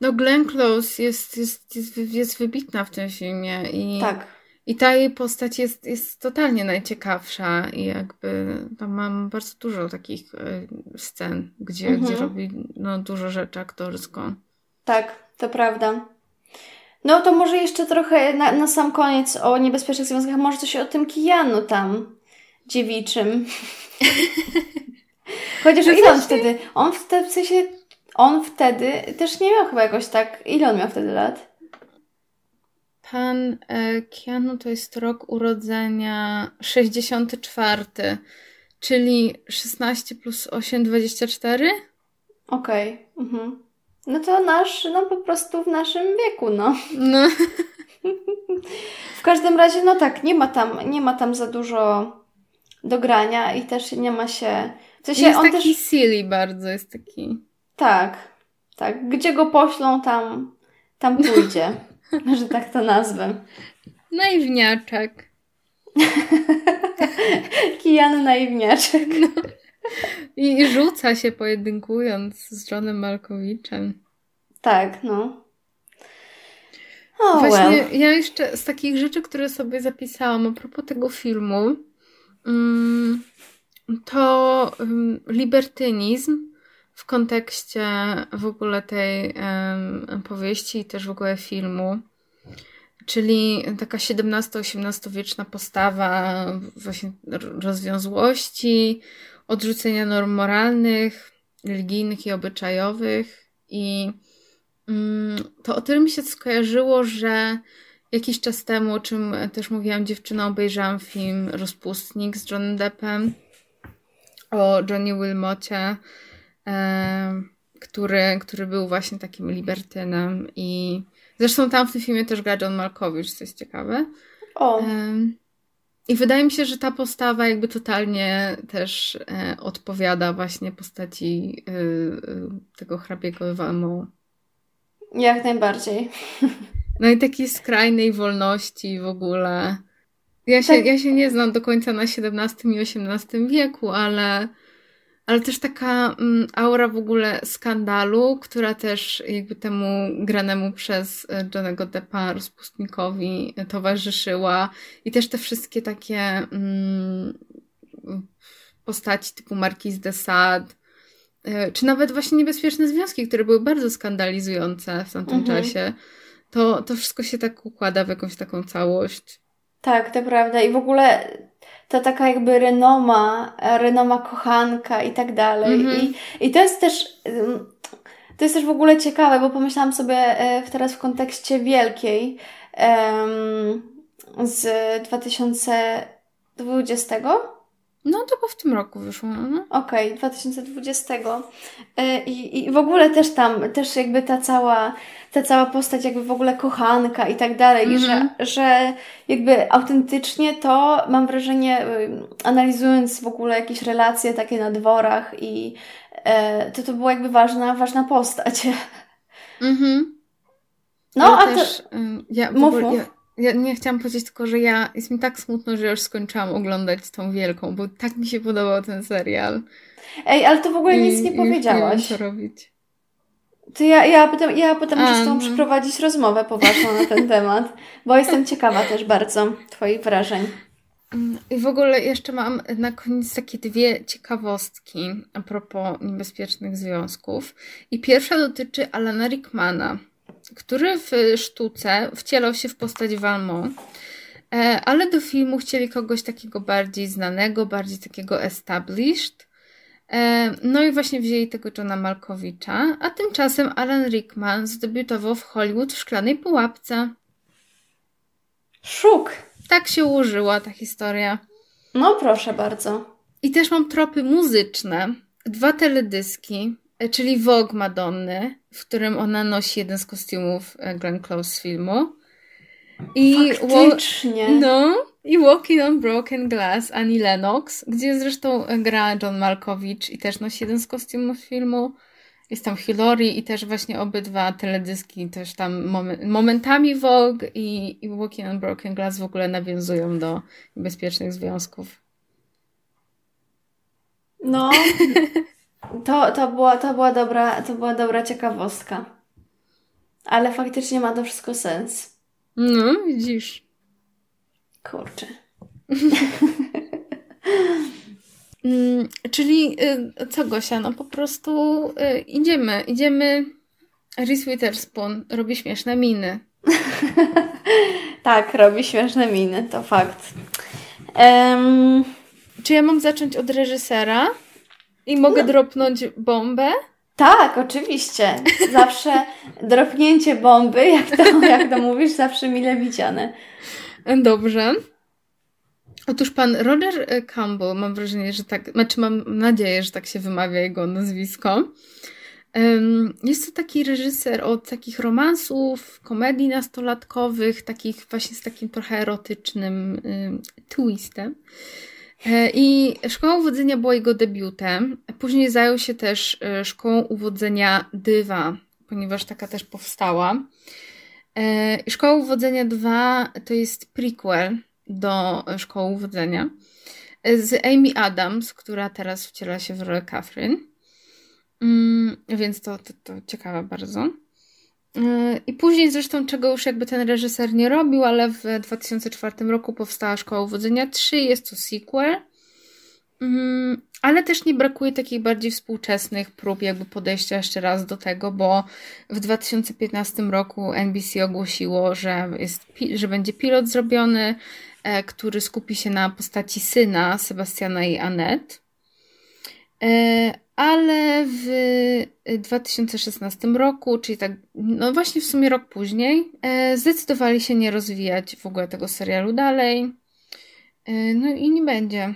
no, Glenn Close jest, jest, jest, jest wybitna w tym filmie. I, tak. I ta jej postać jest, jest totalnie najciekawsza i jakby tam mam bardzo dużo takich y, scen, gdzie, mhm. gdzie robi no, dużo rzeczy aktorsko. Tak, to prawda. No to może jeszcze trochę na, na sam koniec o niebezpiecznych związkach, może coś o tym kijanu tam dziewiczym. Chociaż ile on wtedy, on wtedy, w sensie, on wtedy też nie miał chyba jakoś tak, ile on miał wtedy lat? Pan e, Keanu to jest rok urodzenia 64, czyli 16 plus 8, 24? Okej. Okay. Mhm. No to nasz, no po prostu w naszym wieku, no. No. w każdym razie, no tak, nie ma tam, nie ma tam za dużo do grania i też nie ma się... W sensie jest on taki też... silly bardzo, jest taki... Tak, tak. Gdzie go poślą, tam, tam pójdzie. że tak to nazwę. Naiwniaczek. Kijany naiwniaczek. No. I rzuca się pojedynkując z Johnem Malkowiczem. Tak, no. Oh, Właśnie well. ja jeszcze z takich rzeczy, które sobie zapisałam a propos tego filmu, mm, to mm, libertynizm w kontekście w ogóle tej powieści i też w ogóle filmu. Czyli taka XVII-XVIII wieczna postawa właśnie rozwiązłości, odrzucenia norm moralnych, religijnych i obyczajowych. I um, to o tyle mi się skojarzyło, że jakiś czas temu, o czym też mówiłam dziewczynom, obejrzałam film Rozpustnik z Johnem Deppem o Johnny Wilmocie który, który był właśnie takim libertynem i zresztą tam w tym filmie też gra John Malkowicz, co jest ciekawe. O. I wydaje mi się, że ta postawa jakby totalnie też e, odpowiada właśnie postaci e, e, tego hrabiego Walmo. Jak najbardziej. No i takiej skrajnej wolności w ogóle. Ja się, tak. ja się nie znam do końca na XVII i XVIII wieku, ale ale też taka mm, aura w ogóle skandalu, która też jakby temu granemu przez e, Johnego Deppa rozpustnikowi towarzyszyła i też te wszystkie takie mm, postaci typu Marquis de Sade, e, czy nawet właśnie niebezpieczne związki, które były bardzo skandalizujące w tamtym mhm. czasie, to, to wszystko się tak układa w jakąś taką całość. Tak, to prawda. I w ogóle to taka jakby renoma, renoma kochanka i tak dalej. Mm -hmm. I, I to jest też, to jest też w ogóle ciekawe, bo pomyślałam sobie e, teraz w kontekście wielkiej z 2020 no to w tym roku wyszło. No. Okej, okay, 2020. I, I w ogóle też tam, też jakby ta cała, ta cała postać jakby w ogóle kochanka i tak dalej, mm -hmm. że, mhm. że jakby autentycznie to mam wrażenie, y, analizując w ogóle jakieś relacje takie na dworach i e, to to była jakby ważna, ważna postać. Mhm. No, ja a też, to... Ja, mów, ogóle, ja ja nie chciałam powiedzieć tylko, że ja jest mi tak smutno, że już skończyłam oglądać tą wielką, bo tak mi się podobał ten serial. Ej, ale to w ogóle I, nic nie powiedziałaś. Nie wiem, co robić. To ja, ja potem, ja potem A, muszę z no. przeprowadzić rozmowę poważną na ten temat, bo jestem ciekawa też bardzo Twoich wrażeń. I w ogóle jeszcze mam na koniec takie dwie ciekawostki a propos niebezpiecznych związków. I pierwsza dotyczy Alana Rickmana który w sztuce wcielał się w postać Valmont, e, ale do filmu chcieli kogoś takiego bardziej znanego, bardziej takiego established. E, no i właśnie wzięli tego Johna Malkowicza, a tymczasem Alan Rickman zdebiutował w Hollywood w Szklanej Pułapce. Szuk! Tak się ułożyła ta historia. No proszę bardzo. I też mam tropy muzyczne. Dwa teledyski, czyli Vogue Madonny, w którym ona nosi jeden z kostiumów e, Glenn Close z filmu. I Faktycznie. No, i Walking on Broken Glass Annie Lennox, gdzie zresztą gra John Malkowicz i też nosi jeden z kostiumów filmu. Jest tam Hillary i też właśnie obydwa teledyski, też tam moment, momentami Vogue i, i Walking on Broken Glass w ogóle nawiązują do niebezpiecznych związków. No, To, to, była, to, była dobra, to była dobra ciekawostka. Ale faktycznie ma to wszystko sens. No, widzisz. Kurczę. Mm, czyli y, co Gosia, no po prostu y, idziemy, idziemy. Reese Witherspoon robi śmieszne miny. tak, robi śmieszne miny, to fakt. Um... Czy ja mam zacząć od reżysera? I mogę no. dropnąć bombę? Tak, oczywiście. Zawsze dropnięcie bomby, jak to, jak to mówisz, zawsze mile widziane. Dobrze. Otóż pan Roger Campbell, mam wrażenie, że tak, znaczy mam nadzieję, że tak się wymawia jego nazwisko. Jest to taki reżyser od takich romansów, komedii nastolatkowych, takich właśnie z takim trochę erotycznym twistem. E, I szkoła uwodzenia była jego debiutem. Później zajął się też e, szkołą uwodzenia Dywa, ponieważ taka też powstała. I szkoła uwodzenia 2 to jest prequel do szkoły uwodzenia z Amy Adams, która teraz wciela się w rolę Catherine. Mm, więc to, to, to ciekawe bardzo. Y, I później zresztą, czego już jakby ten reżyser nie robił, ale w 2004 roku powstała Szkoła Uwodzenia 3, jest to sequel. Mm, ale też nie brakuje takich bardziej współczesnych prób jakby podejścia jeszcze raz do tego, bo w 2015 roku NBC ogłosiło, że, jest, że będzie pilot zrobiony, E, który skupi się na postaci syna Sebastiana i Annette. E, ale w 2016 roku, czyli tak, no właśnie w sumie rok później, e, zdecydowali się nie rozwijać w ogóle tego serialu dalej. No i nie będzie.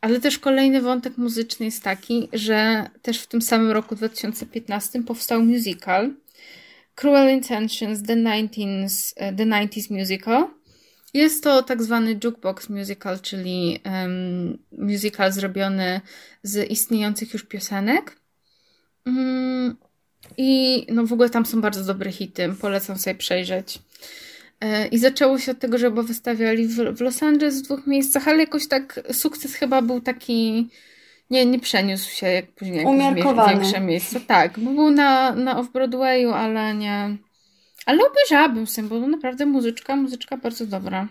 Ale też kolejny wątek muzyczny jest taki, że też w tym samym roku 2015 powstał musical Cruel Intentions, The 90s, the 90s Musical, jest to tak zwany jukebox musical, czyli um, musical zrobiony z istniejących już piosenek. Um, I no w ogóle tam są bardzo dobre hity, polecam sobie przejrzeć. E, I zaczęło się od tego, że wystawiali w, w Los Angeles w dwóch miejscach, ale jakoś tak sukces chyba był taki, nie, nie przeniósł się jak później w większe miejsca. Tak, bo był na, na Off-Broadwayu, ale nie, ale obejrzałabym sobie, bo naprawdę muzyczka, muzyczka bardzo dobra.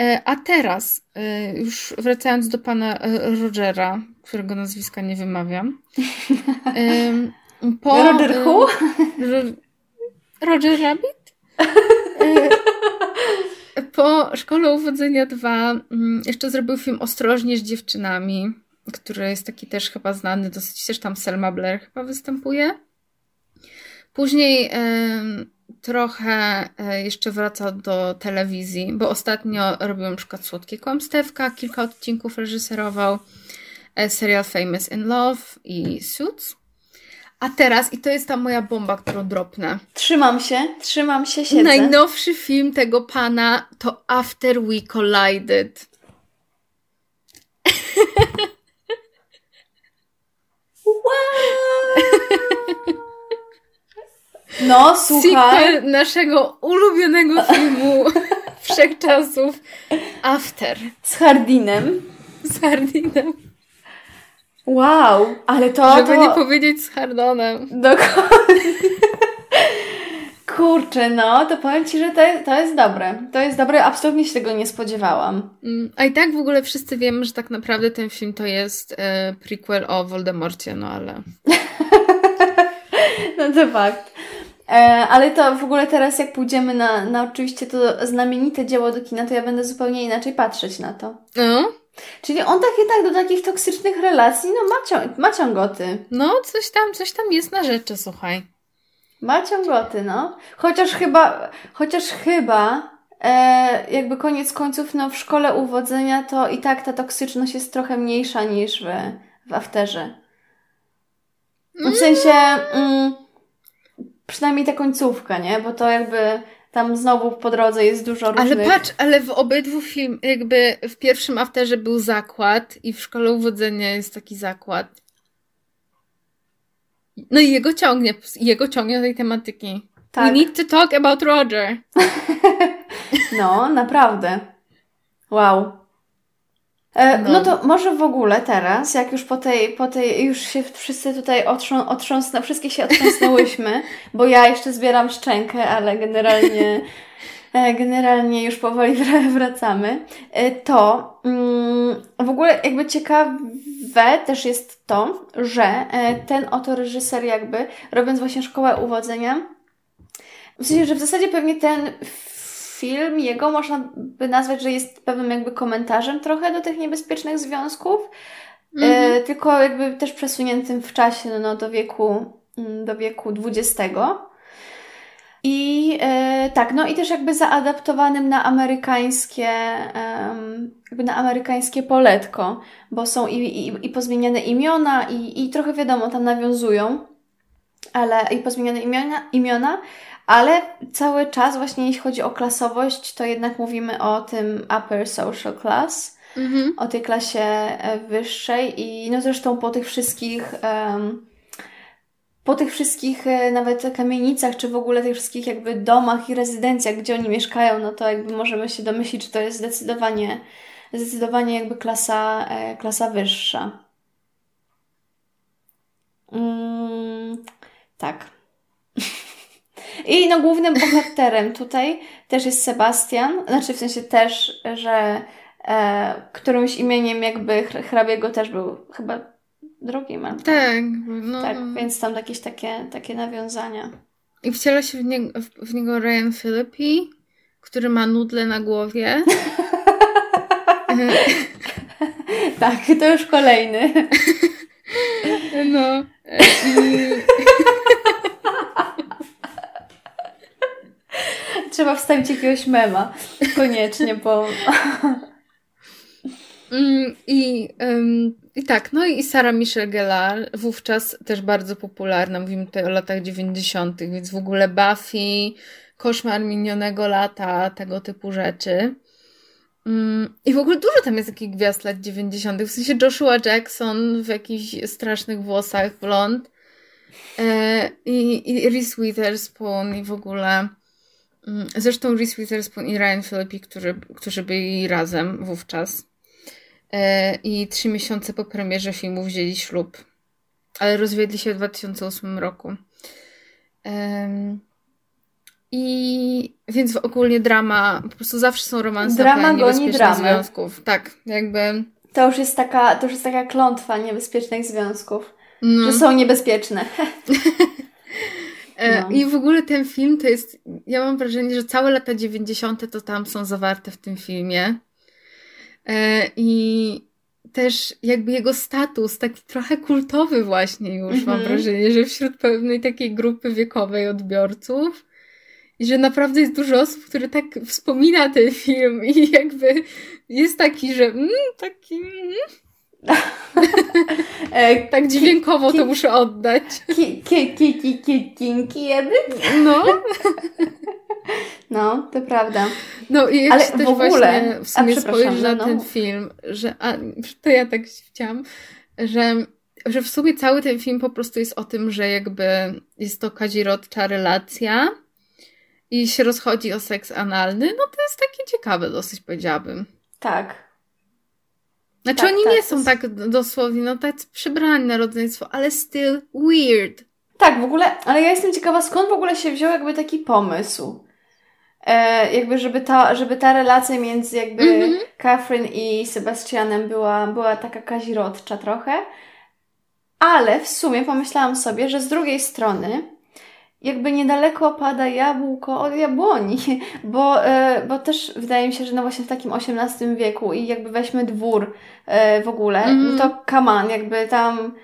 E, a teraz, e, już wracając do pana e, Rogera, którego nazwiska nie wymawiam. Po, Roger who? Roger Rabbit? Po Szkole Uwodzenia 2 mm, jeszcze zrobił film Ostrożnie z dziewczynami, który jest taki też chyba znany, dosyć też tam Selma Blair chyba występuje. Później trochę e, jeszcze wraca do telewizji, bo ostatnio robił na przykład Słodkie Kłamstewka, kilka odcinków reżyserował, e, serial Famous in Love i Suits. A teraz, i to jest ta moja bomba, którą dropnę. Trzymam się, trzymam się, siedzę. Najnowszy film tego pana to After We Collided. wow! No, słuchaj. Sequel naszego ulubionego filmu wszechczasów After. Z Hardinem. Z Hardinem. Wow, ale to... Żeby to... nie powiedzieć z Hardonem. Dokładnie. Kurczę, no, to powiem Ci, że to jest, to jest dobre. To jest dobre, absolutnie się tego nie spodziewałam. Mm, a i tak w ogóle wszyscy wiemy, że tak naprawdę ten film to jest e, prequel o Voldemorcie, no ale... no to fakt. E, ale to w ogóle teraz, jak pójdziemy na, na oczywiście to znamienite dzieło do kina, to ja będę zupełnie inaczej patrzeć na to. No. Czyli on tak jednak do takich toksycznych relacji, no ma, cią ma ciągoty. No, coś tam, coś tam jest na rzeczy, słuchaj. Ma ciągoty, no. Chociaż chyba, chociaż chyba, e, jakby koniec końców, no w szkole uwodzenia to i tak ta toksyczność jest trochę mniejsza niż w, w afterze. W sensie... Mm, przynajmniej tę końcówkę, nie? Bo to jakby tam znowu po drodze jest dużo różnych... Ale patrz, ale w obydwu film, jakby w pierwszym afterze był zakład i w Szkole Uwodzenia jest taki zakład. No i jego ciągnie, jego ciągnie do tej tematyki. Tak. We need to talk about Roger. no, naprawdę. Wow. E, no. no. to może w ogóle teraz, jak już po tej, po tej już się wszyscy tutaj otrząs otrząsnę, wszystkie się otrząsnęłyśmy, bo ja jeszcze zbieram szczękę, ale generalnie e, generalnie już powoli wracamy, e, to mm, w ogóle jakby ciekawe też jest to, że e, ten oto reżyser jakby, robiąc właśnie szkołę uwodzenia, w sensie, że w zasadzie pewnie ten film jego można by nazwać, że jest pewnym jakby komentarzem trochę do tych niebezpiecznych związków, mhm. tylko jakby też przesuniętym w czasie no, no do wieku mm, do wieku XX. I e, tak, no i też jakby zaadaptowanym na amerykańskie, jakby na amerykańskie poletko, bo są i, i, i pozmieniane imiona i, i trochę wiadomo, tam nawiązują, ale i pozmieniane imiona, imiona, ale cały czas właśnie jeśli chodzi o klasowość, to jednak mówimy o tym upper social class, mhm. o tej klasie e, wyższej i no zresztą po tych wszystkich um, po tych wszystkich e, nawet kamienicach, czy w ogóle tych wszystkich jakby domach i rezydencjach, gdzie oni mieszkają, no to jakby możemy się domyślić, że to jest zdecydowanie, zdecydowanie jakby klasa, e, klasa wyższa. Mm, tak. I no głównym bohaterem tutaj też jest Sebastian, znaczy w sensie też, że e, którymś imieniem jakby hrabiego też był chyba drugim. Albo... Tak, no. Tak, więc tam jakieś takie, takie nawiązania. I wciela się w, nie, w, w niego Ryan Philippi, który ma nudle na głowie. tak, to już kolejny. no. I... Trzeba wstawić jakiegoś mema. Koniecznie, bo... Mm, I, I tak, no i Sara Michelle Gellar, wówczas też bardzo popularna, mówimy tutaj o latach 90., więc w ogóle Buffy, Koszmar minionego lata, tego typu rzeczy. Um, I w ogóle dużo tam jest takich gwiazd lat 90., w sensie Joshua Jackson w jakichś strasznych włosach, blond. E, i, I Reese Witherspoon i w ogóle. Um, zresztą Reese Witherspoon i Ryan Philippi, którzy, którzy byli razem wówczas. E, i trzy miesiące po premierze filmu wzięli ślub. Ale rozwiedli się w 2008 roku. I więc ogólnie drama, po prostu zawsze są romanse drama goni dramę. związków. Tak, jakby. To już jest taka, to już jest taka klątwa niebezpiecznych związków. No. Że są niebezpieczne. E, no. I w ogóle ten film to jest, ja mam wrażenie, że całe lata 90. to tam są zawarte w tym filmie. E, I też jakby jego status, taki trochę kultowy właśnie już, mm -hmm. mam mhm. wrażenie, że wśród pewnej takiej grupy wiekowej odbiorców i że naprawdę jest dużo osób, które tak wspomina ten film i jakby jest taki, że mm, taki... Mm. Tak dźwiękowo to muszę oddać. Kinki jedy? No. No, to prawda. No i jak Ale też w ogóle, właśnie w sumie spojrzysz na no. ten film, że a, to ja tak chciałam, że, że w sumie cały ten film po prostu jest o tym, że jakby jest to kazirodcza relacja i się rozchodzi o seks analny, no to jest takie ciekawe dosyć, powiedziałabym. Tak. Znaczy tak, oni tak, nie są tak dosłownie, no tak przybrani na rodzeństwo, ale still weird. Tak, w ogóle, ale ja jestem ciekawa, skąd w ogóle się wziął jakby taki pomysł. E, jakby, żeby ta, żeby ta relacja między jakby mm -hmm. Catherine i Sebastianem była, była taka kazirodcza trochę. Ale w sumie pomyślałam sobie, że z drugiej strony jakby niedaleko pada jabłko od jabłoni, bo, e, bo też wydaje mi się, że no właśnie w takim XVIII wieku i jakby weźmy dwór e, w ogóle, mm. to kaman, jakby tam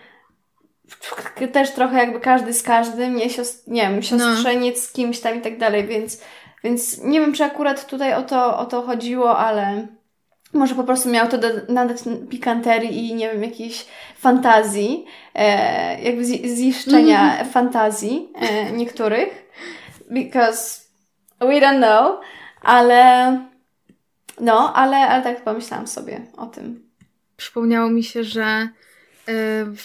też trochę jakby każdy z każdym, nie, siostr, nie wiem, siostrzeniec no. z kimś tam i tak dalej, więc, więc nie wiem, czy akurat tutaj o to, o to chodziło, ale może po prostu miał to nadać pikanterii i nie wiem, jakiejś fantazji, e, jakby ziszczenia mm. fantazji e, niektórych, because we don't know, ale no, ale, ale tak pomyślałam sobie o tym. Przypomniało mi się, że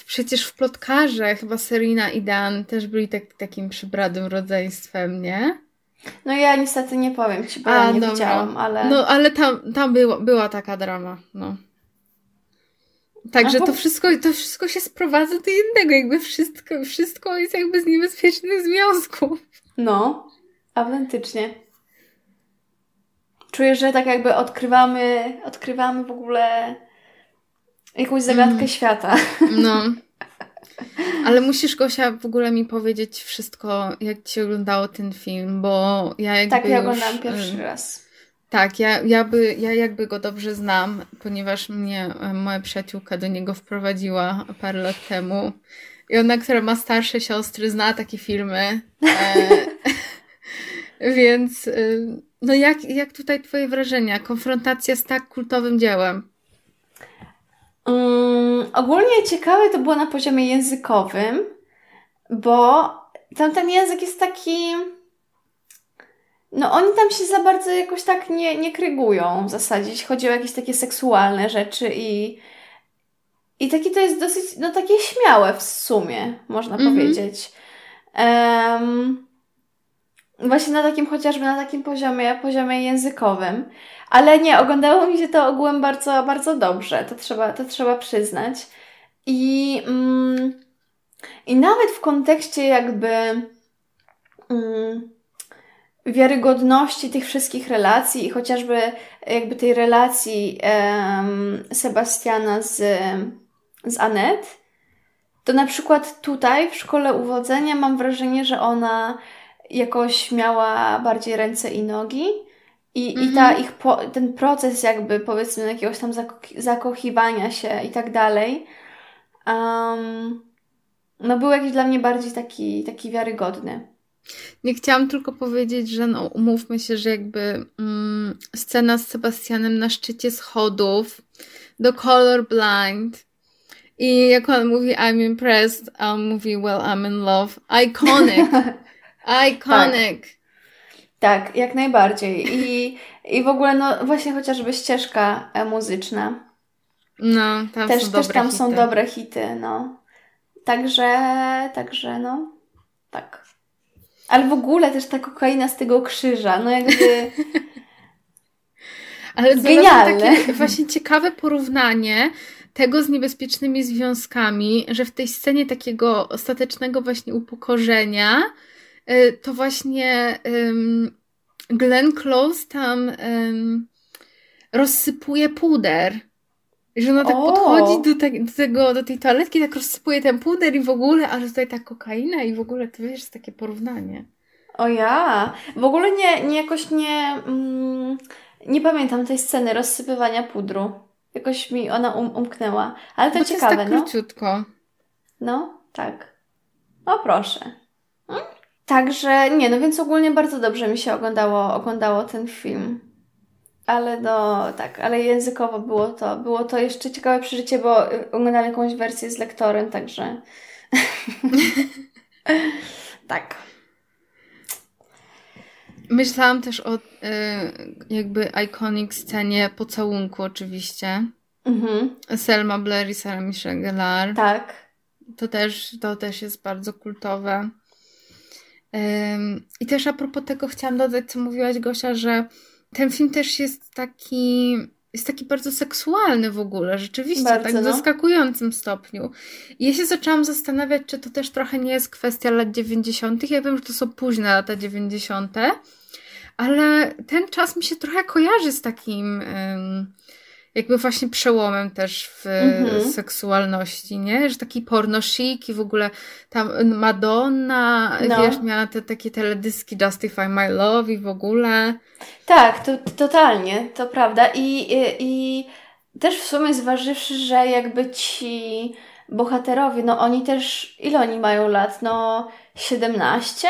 przecież w plotkarze chyba Serena i Dan też byli tak, takim przybradym rodzeństwem, nie? No ja niestety nie powiem ci, bo A, ja nie dobra. widziałam, ale... No ale tam, tam była, była taka drama, no. Także to, wszystko, to wszystko się sprowadza do jednego, jakby wszystko, wszystko jest jakby z niebezpiecznych związków. No, autentycznie. czuję, że tak jakby odkrywamy, odkrywamy w ogóle jakąś zagadkę mm. świata. No. Ale musisz, Gosia, w ogóle mi powiedzieć wszystko, jak ci oglądało ten film, bo ja jakby Tak, ja już, oglądam pierwszy raz. Tak, ja, ja, by, ja jakby go dobrze znam, ponieważ mnie moja przyjaciółka do niego wprowadziła parę lat temu. I ona, która ma starsze siostry, zna takie filmy. E, więc, y, no jak, jak tutaj Twoje wrażenia? Konfrontacja z tak kultowym dziełem? Um, ogólnie ciekawe to było na poziomie językowym, bo tamten język jest taki. No, oni tam się za bardzo jakoś tak nie, nie krygują w zasadzie, jeśli chodzi o jakieś takie seksualne rzeczy i. I takie to jest dosyć, no takie śmiałe w sumie, można mm -hmm. powiedzieć. Um, właśnie na takim, chociażby na takim poziomie, poziomie językowym. Ale nie, oglądało mi się to ogółem bardzo, bardzo dobrze, to trzeba, to trzeba przyznać. I, mm, I nawet w kontekście jakby mm, wiarygodności tych wszystkich relacji i chociażby jakby tej relacji um, Sebastiana z, z Anet, to na przykład tutaj w szkole uwodzenia mam wrażenie, że ona jakoś miała bardziej ręce i nogi i, i ta mhm. ich po, ten proces jakby powiedzmy jakiegoś tam zako zakochiwania się i tak dalej um, no był jakiś dla mnie bardziej taki, taki wiarygodny. Nie chciałam tylko powiedzieć, że no umówmy się, że jakby mm, scena z Sebastianem na szczycie schodów do Colorblind i jak on mówi I'm impressed, a on mówi well I'm in love. Iconic! Iconic! Tak. Tak, jak najbardziej. I, i w ogóle, no właśnie chociażby ścieżka e, muzyczna. No, tam też, są też dobre tam hity. są dobre hity, no. Także, także, no, tak. Ale w ogóle też ta kokaina z tego krzyża, no jakby... Ale genialne. takie właśnie ciekawe porównanie tego z niebezpiecznymi związkami, że w tej scenie takiego ostatecznego właśnie upokorzenia to właśnie um, Glenn Close tam um, rozsypuje puder. Że ona tak o. podchodzi do, te, do, tego, do tej toaletki, tak rozsypuje ten puder i w ogóle, ale tutaj ta kokaina i w ogóle to wiesz, jest takie porównanie. O ja, w ogóle nie, nie jakoś nie, mm, nie pamiętam tej sceny rozsypywania pudru. Jakoś mi ona um, umknęła, ale to Bo ciekawe, to jest tak no. króciutko. No, tak. O proszę. Hmm? Także nie, no więc ogólnie bardzo dobrze mi się oglądało, oglądało ten film. Ale no tak, ale językowo było to, było to jeszcze ciekawe przeżycie, bo oglądałam jakąś wersję z lektorem, także tak. Myślałam też o y, jakby iconic scenie pocałunku oczywiście. Mhm. Selma Blair i Sarah Michelle Gellar. Tak. To też, to też jest bardzo kultowe. I też a propos tego chciałam dodać, co mówiłaś Gosia, że ten film też jest taki jest taki bardzo seksualny w ogóle, rzeczywiście, bardzo, tak w no. zaskakującym stopniu. I ja się zaczęłam zastanawiać, czy to też trochę nie jest kwestia lat 90. Ja wiem, że to są późne lata 90., ale ten czas mi się trochę kojarzy z takim. Um, jakby właśnie przełomem też w mhm. seksualności, nie? Że taki porno chic i w ogóle tam Madonna, no. wiesz, miała te takie teledyski Justify My Love i w ogóle. Tak, to totalnie, to prawda. I, i, i też w sumie zważywszy, że jakby ci bohaterowie, no oni też, ile oni mają lat? No 17?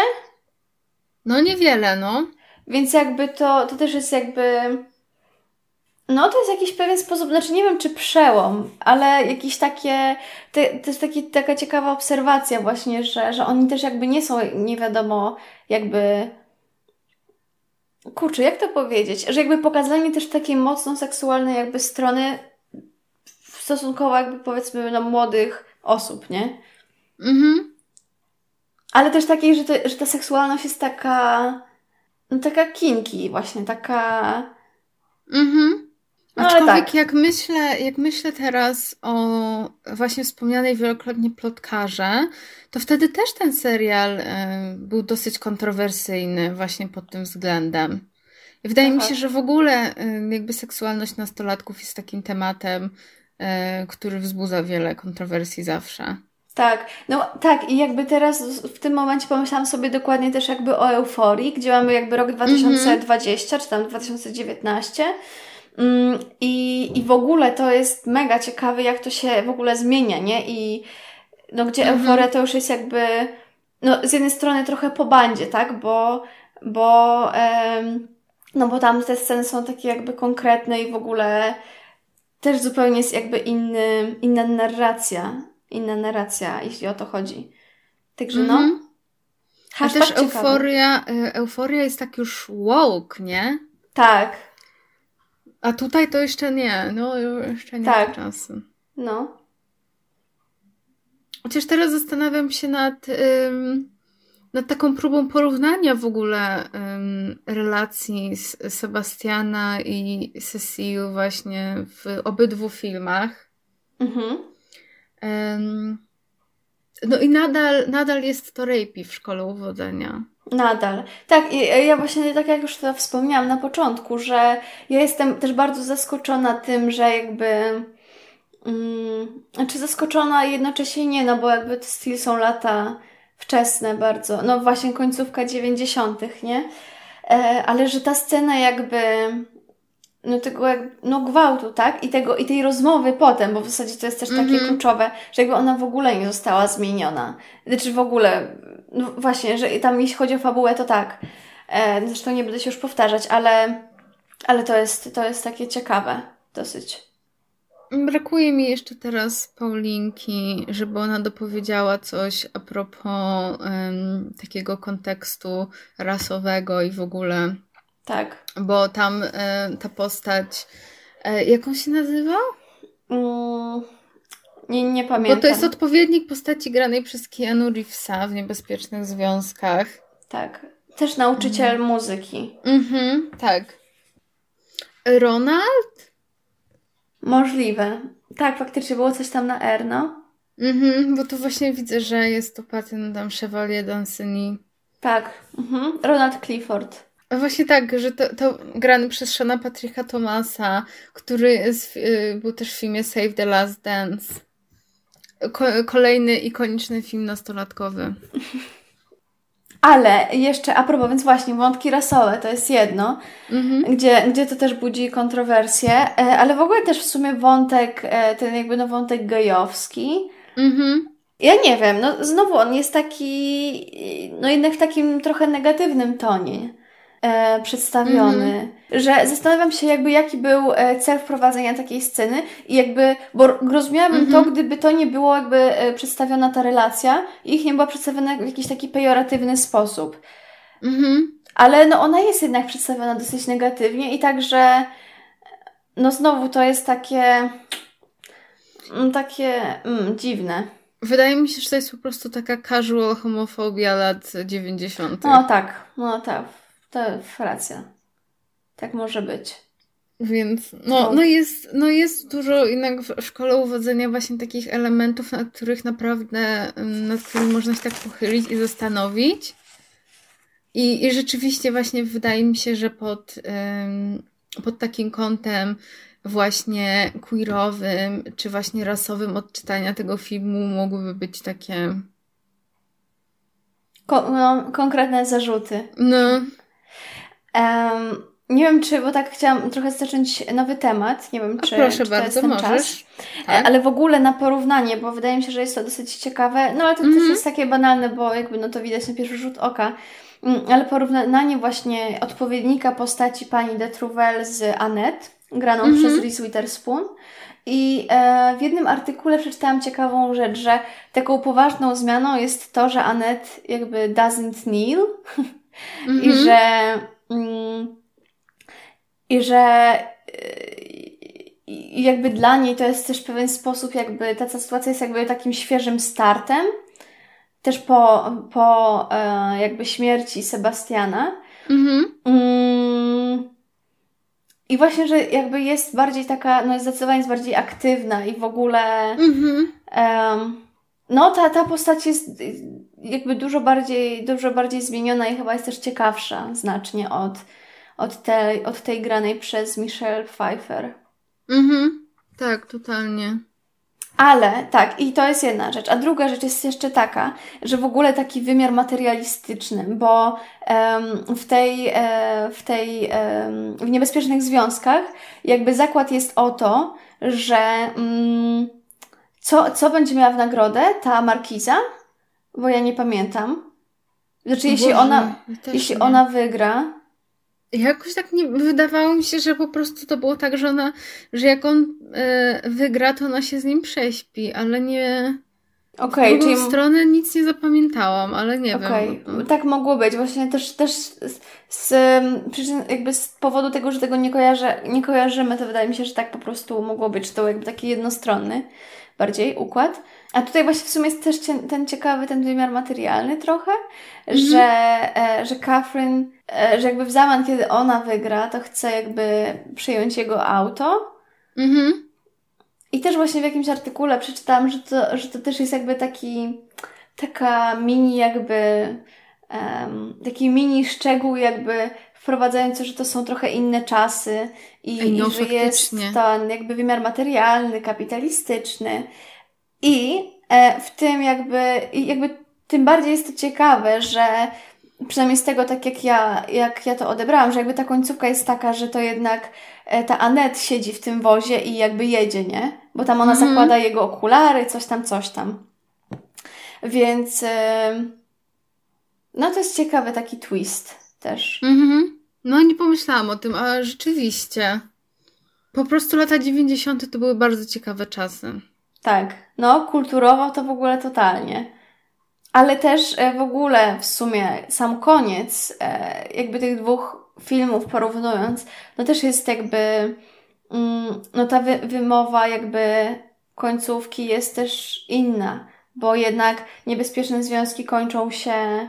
No niewiele, no. Więc jakby to, to też jest jakby no, to jest jakiś pewien sposób, znaczy nie wiem czy przełom, ale jakiś takie, to, to jest taki, taka ciekawa obserwacja właśnie, że, że oni też jakby nie są nie wiadomo jakby kurczę, jak to powiedzieć, że jakby pokazanie też takiej mocno seksualnej jakby strony stosunkowo jakby powiedzmy no, młodych osób, nie? Mhm. Ale też takiej, że, to, że ta seksualność jest taka no taka kinki właśnie, taka mhm no, Aczkolwiek tak. jak, myślę, jak myślę teraz o właśnie wspomnianej wielokrotnie plotkarze, to wtedy też ten serial y, był dosyć kontrowersyjny właśnie pod tym względem. Wydaje Aha. mi się, że w ogóle jakby seksualność nastolatków jest takim tematem, e, który wzbudza wiele kontrowersji zawsze. Tak, no tak i jakby teraz w tym momencie pomyślałam sobie dokładnie też jakby o euforii, gdzie mamy jakby rok 2020 mm-hmm. czy tam 2019 mm, i, i w ogóle to jest mega ciekawe jak to się w ogóle zmienia, nie? I no gdzie mm-hmm. euforia to już jest jakby no z jednej strony trochę po bandzie, tak? Bo, bo em, no bo tam te sceny są takie jakby konkretne i w ogóle też zupełnie jest jakby inny, inna narracja inna narracja, jeśli o to chodzi. Także no. Mm-hmm. A też euforia, y, euforia jest tak już woke, nie? Tak. A tutaj to jeszcze nie, no jeszcze nie tak. czasy. No. Chociaż teraz zastanawiam się nad, ym, nad taką próbą porównania w ogóle ym, relacji z Sebastiana i Cecile właśnie w obydwu filmach. Mhm. No i nadal, nadal jest to rapey w szkole uwodzenia. Nadal. Tak, i ja właśnie tak jak już to wspomniałam na początku, że ja jestem też bardzo zaskoczona tym, że jakby um, znaczy zaskoczona jednocześnie nie, no bo jakby to styl są lata wczesne bardzo, no właśnie końcówka dziewięćdziesiątych, nie? E, ale że ta scena jakby no tego jak, no gwałtu, tak? I tego, i tej rozmowy potem, bo w zasadzie to jest też takie mm-hmm. kluczowe, że jakby ona w ogóle nie została zmieniona. Znaczy w ogóle, no właśnie, że tam jeśli chodzi o fabułę, to tak. E, zresztą nie będę się już powtarzać, ale, ale to jest, to jest takie ciekawe dosyć. Brakuje mi jeszcze teraz Paulinki, żeby ona dopowiedziała coś a propos um, takiego kontekstu rasowego i w ogóle tak. Bo tam e, ta postać. Jak on się nazywa? Mm, nie, nie pamiętam. Bo to jest odpowiednik postaci granej przez Keanu Reevesa w Niebezpiecznych Związkach. Tak. Też nauczyciel mhm. muzyki. Mhm, tak. Ronald? Możliwe. Tak, faktycznie było coś tam na R, no. Mhm, bo tu właśnie widzę, że jest to patent tam Chevalier Danceny. Tak, mhm. Ronald Clifford. Właśnie tak, że to, to grany przez Shona Patricka Thomasa, który jest, y, był też w filmie Save the Last Dance. Ko kolejny ikoniczny film nastolatkowy. Ale jeszcze a propos, więc właśnie wątki rasowe to jest jedno, mhm. gdzie, gdzie to też budzi kontrowersje, e, ale w ogóle też w sumie wątek, e, ten jakby no wątek gejowski. Mhm. Ja nie wiem, no znowu on jest taki, no jednak w takim trochę negatywnym tonie e, przedstawiony, mm. że zastanawiam się jakby jaki był e, cel wprowadzenia takiej sceny i jakby, bo rozumiałabym mm -hmm. to, mhm. gdyby to nie było jakby e, przedstawiona ta relacja i ich nie była przedstawiona w jakiś taki pejoratywny sposób. -hmm. Ale no ona jest jednak przedstawiona dosyć negatywnie i także no znowu to jest takie mm, takie mm, dziwne. Wydaje mi się, że to jest po prostu taka casual homofobia lat 90. No tak, no tak. To racja. Tak może być. Więc no, no, jest, no jest dużo jednak w szkole uwodzenia właśnie takich elementów, nad których naprawdę, nad którymi można się tak pochylić i zastanowić. I, i rzeczywiście właśnie wydaje mi się, że pod, pod takim kątem właśnie queerowym, czy właśnie rasowym odczytania tego filmu mogłyby być takie... Ko no, konkretne zarzuty. No. Um, nie wiem, czy, bo tak chciałam trochę zacząć nowy temat. Nie wiem, czy, proszę czy bardzo, to jest ten możesz. czas. Tak. Ale w ogóle na porównanie, bo wydaje mi się, że jest to dosyć ciekawe. No ale to mm -hmm. też mhm. jest takie banalne, bo jakby no to widać na pierwszy rzut oka. Mm, ale porównanie właśnie odpowiednika postaci pani de Trouvel z Annette, graną mm -hmm. przez Reese Witherspoon. I e, w jednym artykule przeczytałam ciekawą rzecz, że taką poważną zmianą jest to, że Annette jakby doesn't kneel mm -hmm. i że Mm. I że i jakby dla niej to jest też pewien sposób, jakby ta sytuacja jest jakby takim świeżym startem, też po, po e, jakby śmierci Sebastiana. Mhm. Mm. I właśnie, że jakby jest bardziej taka, no zdecydowanie jest bardziej aktywna i w ogóle mhm. um, no ta, ta postać jest jakby dużo bardziej, dużo bardziej zmieniona i chyba jest też ciekawsza znacznie od, od tej, od tej granej przez Michelle Pfeiffer. Mhm. Tak, totalnie. Ale tak, i to jest jedna rzecz. A druga rzecz jest jeszcze taka, że w ogóle taki wymiar materialistyczny, bo um, w tej, e, w tej um, w niebezpiecznych związkach jakby zakład jest o to, że um, co, co będzie miała w nagrodę ta markiza? Bo ja nie pamiętam. Znaczy, jeśli Boże, ona, jeśli nie. ona wygra, Jakoś tak nie wydawało mi się, że po prostu to było tak, że ona, że jak on e, wygra, to ona się z nim prześpi, ale nie. okej, z drugą czyli stronę nic nie zapamiętałam, ale nie Okej, wiem. tak mogło być. Właśnie też, też z, z jakby z powodu tego, że tego nie, kojarzę, nie kojarzymy, to wydaje mi się, że tak po prostu mogło być. Że to jakby taki jednostronny bardziej układ. A tutaj właśnie w sumie jest też ten ciekawy, ten wymiar materialny trochę, że, e, że Catherine, e, że jakby w zamian, kiedy ona wygra, to chce jakby przyjąć jego auto. Mhm. I też właśnie w jakimś artykule przeczytałam, że to, że to też jest jakby taki, taka mini jakby, em, taki mini szczegół jakby wprowadzający, że to są trochę inne czasy i, Ej, no, i że jest ten jakby wymiar materialny, kapitalistyczny i e, w tym jakby, jakby tym bardziej jest to ciekawe, że przynajmniej z tego, tak jak ja, jak ja to odebrałam, że jakby ta końcówka jest taka, że to jednak e, ta Anet siedzi w tym wozie i jakby jedzie, nie? Bo tam ona Mhm. zakłada jego okulary, coś tam, coś tam. Więc e, no to jest ciekawy taki twist też. Mhm. No nie pomyślałam o tym, a rzeczywiście. Po prostu lata 90. to były bardzo ciekawe czasy. Tak, no kulturowo to w ogóle totalnie. Ale też e, w ogóle w sumie sam koniec e, jakby tych dwóch filmów porównując, no też jest jakby mm, no ta wy, wymowa jakby końcówki jest też inna, bo jednak niebezpieczne związki kończą się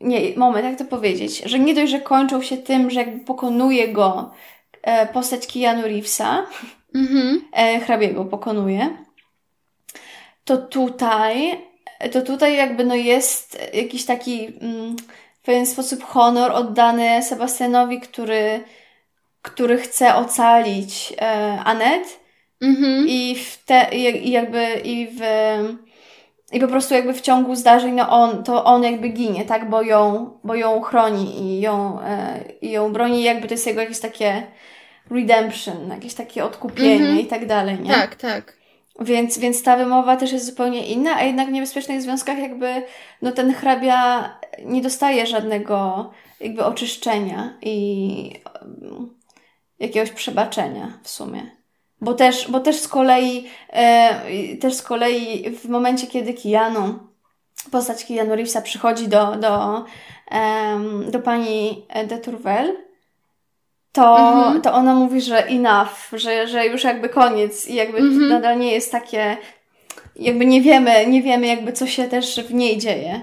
nie, moment, jak to powiedzieć, że nie dość, że kończą się tym, że jakby pokonuje go e, postać Keanu Reevesa, Mhm. e, hrabiego pokonuje, to tutaj, to tutaj jakby no jest jakiś taki mm, w pewien sposób honor oddany Sebastianowi, który, który chce ocalić e, Anet Mhm. i w te, i jakby i w i po prostu jakby w ciągu zdarzeń no on, to on jakby ginie, tak, bo ją, bo ją chroni i ją, e, i ją broni, jakby to jest jego jakieś takie redemption, jakieś takie odkupienie Mhm. i tak dalej, nie? Tak, tak. Więc, więc ta wymowa też jest zupełnie inna, a jednak w niebezpiecznych związkach jakby no ten hrabia nie dostaje żadnego jakby oczyszczenia i jakiegoś przebaczenia w sumie. Bo też, bo też z kolei e, też z kolei w momencie, kiedy Keanu, postać Keanu Reevesa przychodzi do, do, em, do pani de Tourvel, to, Mhm. to ona mówi, że enough, że, że już jakby koniec i jakby Mhm. nadal nie jest takie, jakby nie wiemy, nie wiemy jakby co się też w niej dzieje,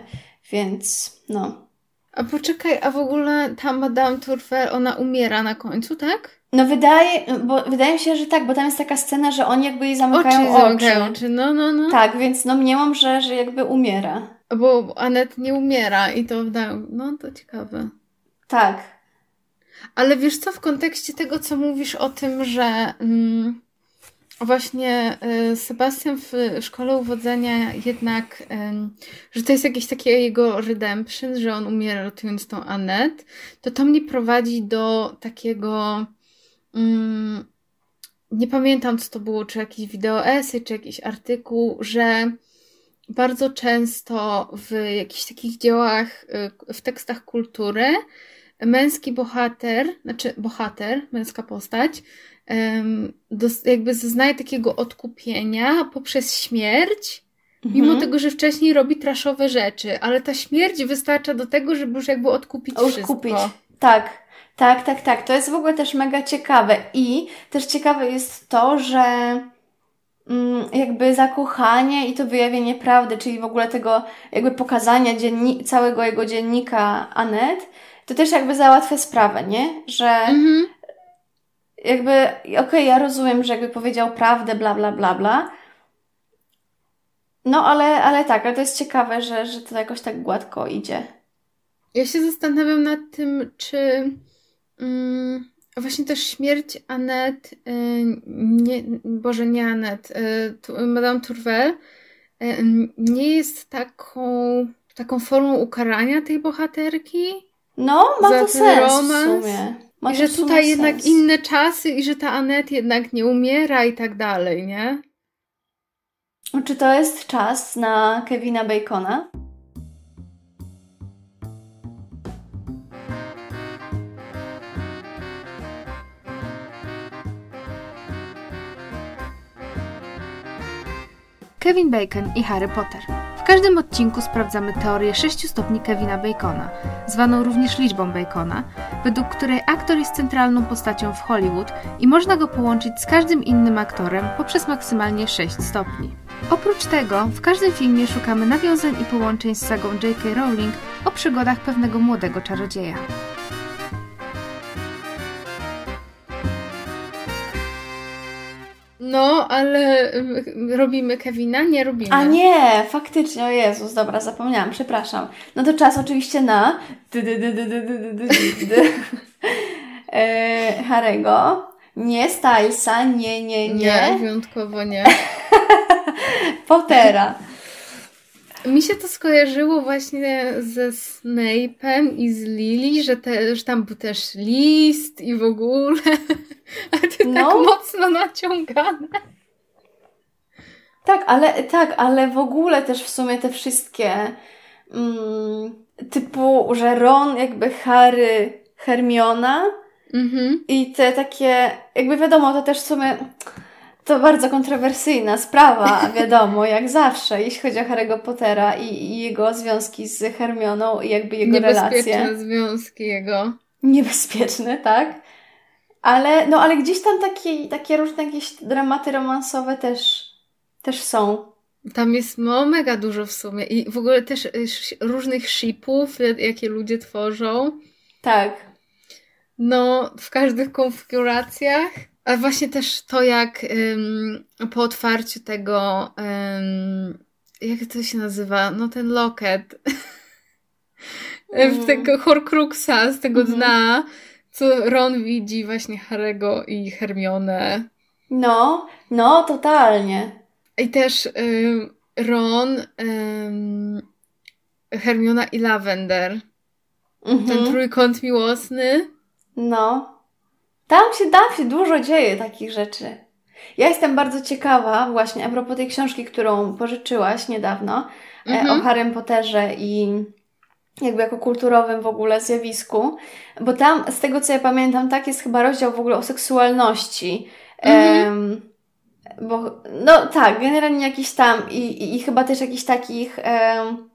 więc no. A poczekaj, a w ogóle ta Madame Tourvel, ona umiera na końcu, tak? No wydaje, bo wydaje mi się, że tak, bo tam jest taka scena, że oni jakby jej zamykają oczy. zamykają oczy. No, no, no. Tak, więc no mniemam, że, że jakby umiera. Bo Anet nie umiera i to wydaje, no to ciekawe. Tak. Ale wiesz co, w kontekście tego, co mówisz o tym, że mm, właśnie y, Sebastian w szkole uwodzenia jednak, ym, że to jest jakieś takie jego redemption, że on umiera ratując tą Anet, to to mnie prowadzi do takiego mm, nie pamiętam, co to było, czy jakiś wideo esej, czy jakiś artykuł, że bardzo często w jakichś takich dziełach, y, w tekstach kultury męski bohater, znaczy bohater, męska postać, jakby zeznaje takiego odkupienia poprzez śmierć, mimo Mhm. tego, że wcześniej robi traszowe rzeczy, ale ta śmierć wystarcza do tego, żeby już jakby odkupić Już wszystko. kupić. Tak, tak, tak, tak. To jest w ogóle też mega ciekawe. I też ciekawe jest to, że mm, jakby zakochanie i to wyjawienie prawdy, czyli w ogóle tego jakby pokazania dzienni- całego jego dziennika Anet, to też jakby załatwia sprawę, nie? Że Mhm. jakby, okej, ja rozumiem, że jakby powiedział prawdę, bla, bla, bla, bla. No, ale, ale tak, ale to jest ciekawe, że, że to jakoś tak gładko idzie. Ja się zastanawiam nad tym, czy właśnie też śmierć Anet, y, nie, Boże, nie Anet, y, Madame Tourvel y, nie jest taką, taką formą ukarania tej bohaterki. No, ma za to sens romans. w sumie. Ma I że tutaj jednak sens. inne czasy i że ta Anet jednak nie umiera i tak dalej, nie? Czy to jest czas na Kevina Bacona? Kevin Bacon i Harry Potter. W każdym odcinku sprawdzamy teorię 6 stopni Kevina Bacona, zwaną również liczbą Bacona, według której aktor jest centralną postacią w Hollywood i można go połączyć z każdym innym aktorem poprzez maksymalnie 6 stopni. Oprócz tego, w każdym filmie szukamy nawiązań i połączeń z sagą J.K. Rowling o przygodach pewnego młodego czarodzieja. No, ale mm, robimy Kevina, nie robimy. A nie, faktycznie, o Jezus, dobra, zapomniałam, przepraszam. No to czas oczywiście na Harego. Nie Stylesa, nie, nie, nie. Nie, wyjątkowo nie. Pottera. Mi się to skojarzyło właśnie ze Snape'em i z Lily, że, te, że tam był też list i w ogóle. A ty tak No. mocno naciągane. Tak, ale tak, ale w ogóle też w sumie te wszystkie mm, typu, że Ron jakby Harry, Hermiona Mhm. i te takie, jakby wiadomo, to też w sumie to bardzo kontrowersyjna sprawa, wiadomo, jak zawsze, jeśli chodzi o Harry'ego Pottera i, i jego związki z Hermioną i jakby jego Niebezpieczne relacje. związki jego. Niebezpieczne, tak? Ale, no, ale gdzieś tam takie, takie różne jakieś dramaty romansowe też, też są. Tam jest no, mega dużo w sumie i w ogóle też y, różnych shipów, y, jakie ludzie tworzą. Tak. No, w każdych konfiguracjach. A właśnie też to, jak ym, po otwarciu tego, ym, jak to się nazywa? No ten loket. w tego Horcruxa z tego Mhm. dna, co Ron widzi właśnie Harego i Hermionę. No, no, totalnie. I też ym, Ron, Hermiona i Lavender. Ten Mhm. trójkąt miłosny. No. Tam się, tam się dużo dzieje takich rzeczy. Ja jestem bardzo ciekawa właśnie a propos tej książki, którą pożyczyłaś niedawno e, Mhm. o Harrym Potterze i jakby jako kulturowym w ogóle zjawisku, bo tam z tego co ja pamiętam, tak jest chyba rozdział w ogóle o seksualności. Mhm. Em, bo, no tak, generalnie jakiś tam i, i, i chyba też jakichś takich em,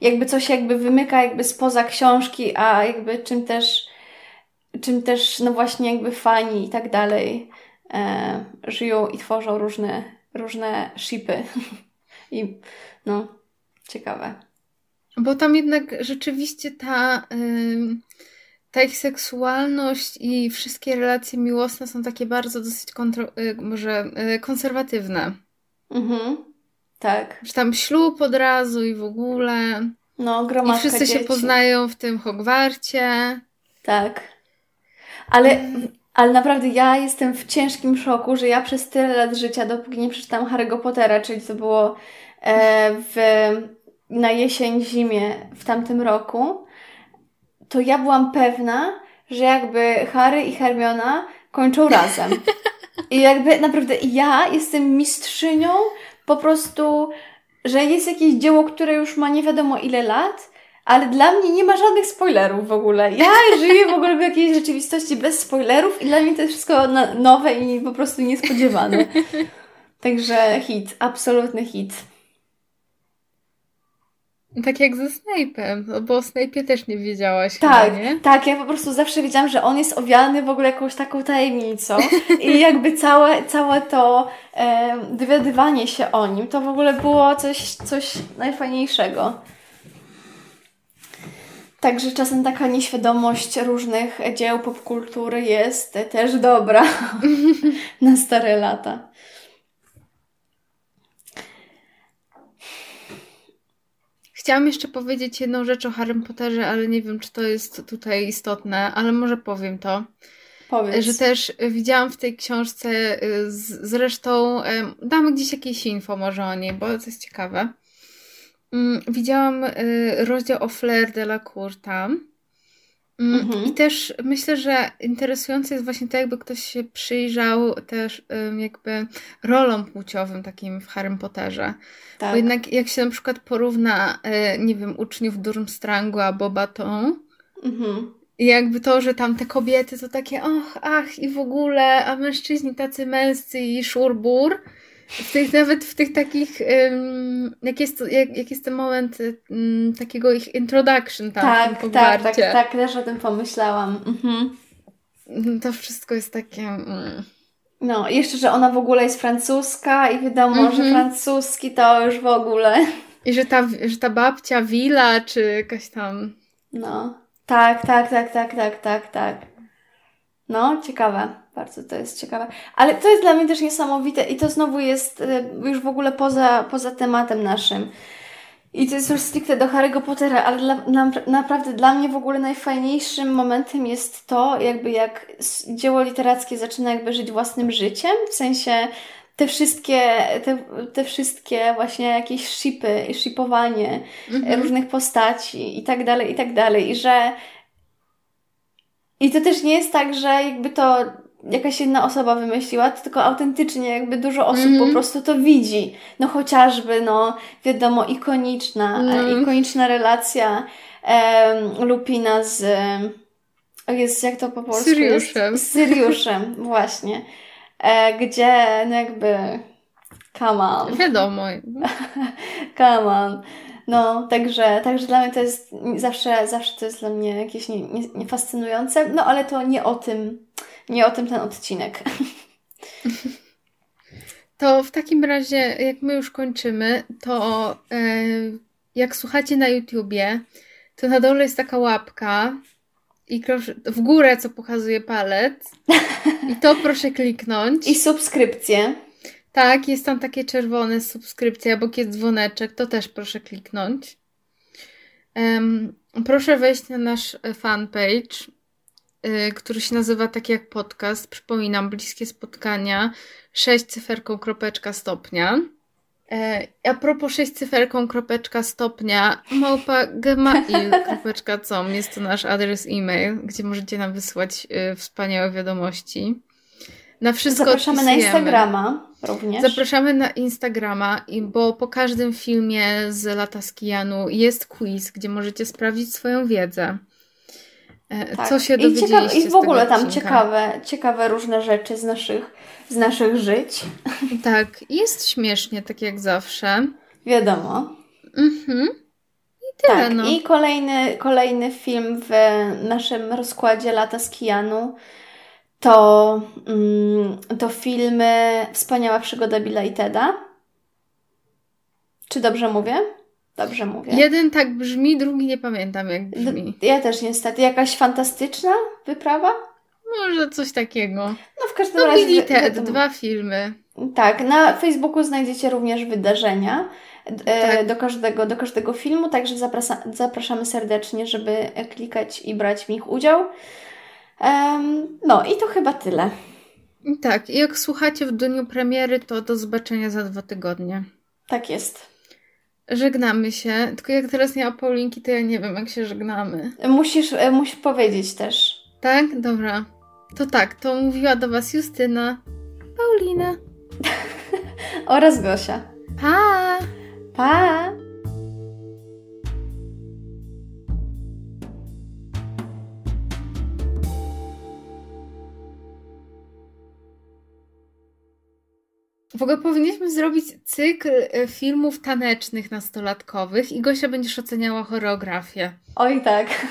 jakby coś jakby wymyka jakby spoza książki, a jakby czym też czym też no właśnie jakby fani i tak dalej e, żyją i tworzą różne różne shipy i no ciekawe. Bo tam jednak rzeczywiście ta, ta ich seksualność i wszystkie relacje miłosne są takie bardzo dosyć kontro, y, może y, konserwatywne. Mhm. Tak. Że tam ślub od razu i w ogóle. No, I gromadka wszyscy się dzieci. poznają w tym Hogwarcie. Tak. Ale, ale naprawdę ja jestem w ciężkim szoku, że ja przez tyle lat życia, dopóki nie przeczytałam Harry'ego Pottera, czyli to było e, w, na jesień, zimie w tamtym roku, to ja byłam pewna, że jakby Harry i Hermiona kończą razem. I jakby naprawdę ja jestem mistrzynią po prostu, że jest jakieś dzieło, które już ma nie wiadomo ile lat, ale dla mnie nie ma żadnych spoilerów w ogóle. Ja żyję w ogóle w jakiejś rzeczywistości bez spoilerów i dla mnie to jest wszystko nowe i po prostu niespodziewane. Także hit, absolutny hit. Tak jak ze Snape'em, no bo o Snape'ie też nie wiedziałaś Tak, chyba, nie? tak, ja po prostu zawsze wiedziałam, że on jest owiany w ogóle jakąś taką tajemnicą i jakby całe, całe to e, dowiadywanie się o nim, to w ogóle było coś, coś najfajniejszego. Także czasem taka nieświadomość różnych dzieł popkultury jest też dobra na stare lata. chciałam jeszcze powiedzieć jedną rzecz o Harry Potterze, ale nie wiem, czy to jest tutaj istotne, ale może powiem to. Powiedz. Że też widziałam w tej książce, y, z- zresztą damy gdzieś jakieś info może o niej, bo to jest ciekawe. Mm, Widziałam y, rozdział o Flair de la Cour tam. Mm, Mhm. I też myślę, że interesujące jest właśnie to, jakby ktoś się przyjrzał też jakby rolom płciowym takim w Harry Potterze. tak. Bo jednak jak się na przykład porówna, y, nie wiem, uczniów Durmstrangu a Bobatą, Mhm. i jakby to, że tam te kobiety to takie och, ach i w ogóle, a mężczyźni tacy męscy i szurbur. W tych, nawet w tych takich, jak, jest, to- jak, jak jest ten moment takiego ich introduction tam Tak, tak, tak, tak, też o tym pomyślałam. Mhm. To wszystko jest takie... Mm. No, jeszcze, że ona w ogóle jest francuska i wiadomo, że Mhm. francuski to już w ogóle. I że ta, że ta babcia Wila, czy jakaś tam... No, tak, tak, tak, tak, tak, tak, tak. No, ciekawe. Bardzo to jest ciekawe. Ale to jest dla mnie też niesamowite i to znowu jest e, już w ogóle poza, poza tematem naszym. I to jest już stricte do Harry'ego Pottera, ale dla, na, naprawdę dla mnie w ogóle najfajniejszym momentem jest to, jakby jak dzieło literackie zaczyna jakby żyć własnym życiem, w sensie te wszystkie, te, te wszystkie właśnie jakieś shipy i shipowanie Mhm. różnych postaci i tak dalej, i tak dalej. I że. I to też nie jest tak, że jakby to jakaś jedna osoba wymyśliła, to tylko autentycznie jakby dużo osób Mhm. po prostu to widzi. No chociażby, no wiadomo, ikoniczna, e, ikoniczna relacja Lupina z. O jest, jak to po polsku Syriuszem. Z Syriuszem, właśnie. E, gdzie no jakby. Come on. Wiadomo. Come on. No, także, także dla mnie to jest zawsze, zawsze to jest dla mnie jakieś nie, nie, nie fascynujące. No, ale to nie o tym, nie o tym ten odcinek. To w takim razie, jak my już kończymy, to e, jak słuchacie na YouTubie, to na dole jest taka łapka i proszę, w górę, co pokazuje palec. I to proszę kliknąć. I subskrypcje. Tak, jest tam takie czerwone subskrypcja, obok jest dzwoneczek, to też proszę kliknąć. Em, proszę wejść na nasz e, fanpage, który się nazywa tak jak podcast. Przypominam, bliskie spotkania, 6 cyferką kropeczka stopnia. E, a propos 6 cyferką kropeczka stopnia, małpa gmail.com jest to nasz adres e-mail, gdzie możecie nam wysłać y, wspaniałe wiadomości. Na wszystko Zapraszamy na odpisujemy. Instagrama również. Zapraszamy na Instagrama, bo po każdym filmie z lata z Kijanu jest quiz, gdzie możecie sprawdzić swoją wiedzę. E, Tak. Co się I, ciekawe, I w ogóle tam odcinka. ciekawe, ciekawe różne rzeczy z naszych, z naszych żyć. Tak, jest śmiesznie, tak jak zawsze. Wiadomo. Mhm. I tyle, Tak, no. i kolejny, kolejny film w naszym rozkładzie Lata z Kijanu to, mm, to filmy Wspaniała przygoda Billa i Teda. Czy dobrze mówię? Dobrze mówię. Jeden tak brzmi, drugi nie pamiętam jak brzmi. D- Ja też niestety. Jakaś fantastyczna wyprawa? Może coś takiego. No w każdym No razie. Billy Ted, dwa filmy. Tak, na Facebooku znajdziecie również wydarzenia e, Tak. do, każdego, do każdego filmu, także zapraszamy serdecznie, żeby klikać i brać w nich udział. Em, no i to chyba tyle. Tak, jak słuchacie w dniu premiery, to do zobaczenia za dwa tygodnie. Tak jest. Żegnamy się. Tylko jak teraz nie ma Paulinki, to ja nie wiem, jak się żegnamy. Musisz, e, musisz powiedzieć też. Tak? Dobra. To tak, to mówiła do Was Justyna, Paulina. Oraz Gosia. Pa! Pa! W ogóle powinniśmy zrobić cykl e, filmów tanecznych nastolatkowych i Gosia będziesz oceniała choreografię. Oj tak.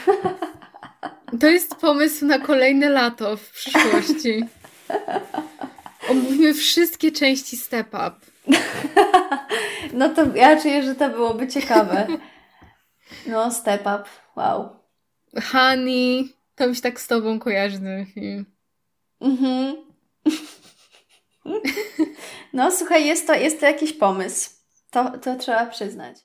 To jest pomysł na kolejne lato w przyszłości. Omówimy wszystkie części Step Up. No to ja czuję, że to byłoby ciekawe. No, step up. Wow. Honey, to mi się tak z tobą kojarzy ten film. Mhm. No słuchaj, jest to, jest to jakiś pomysł. To, to trzeba przyznać.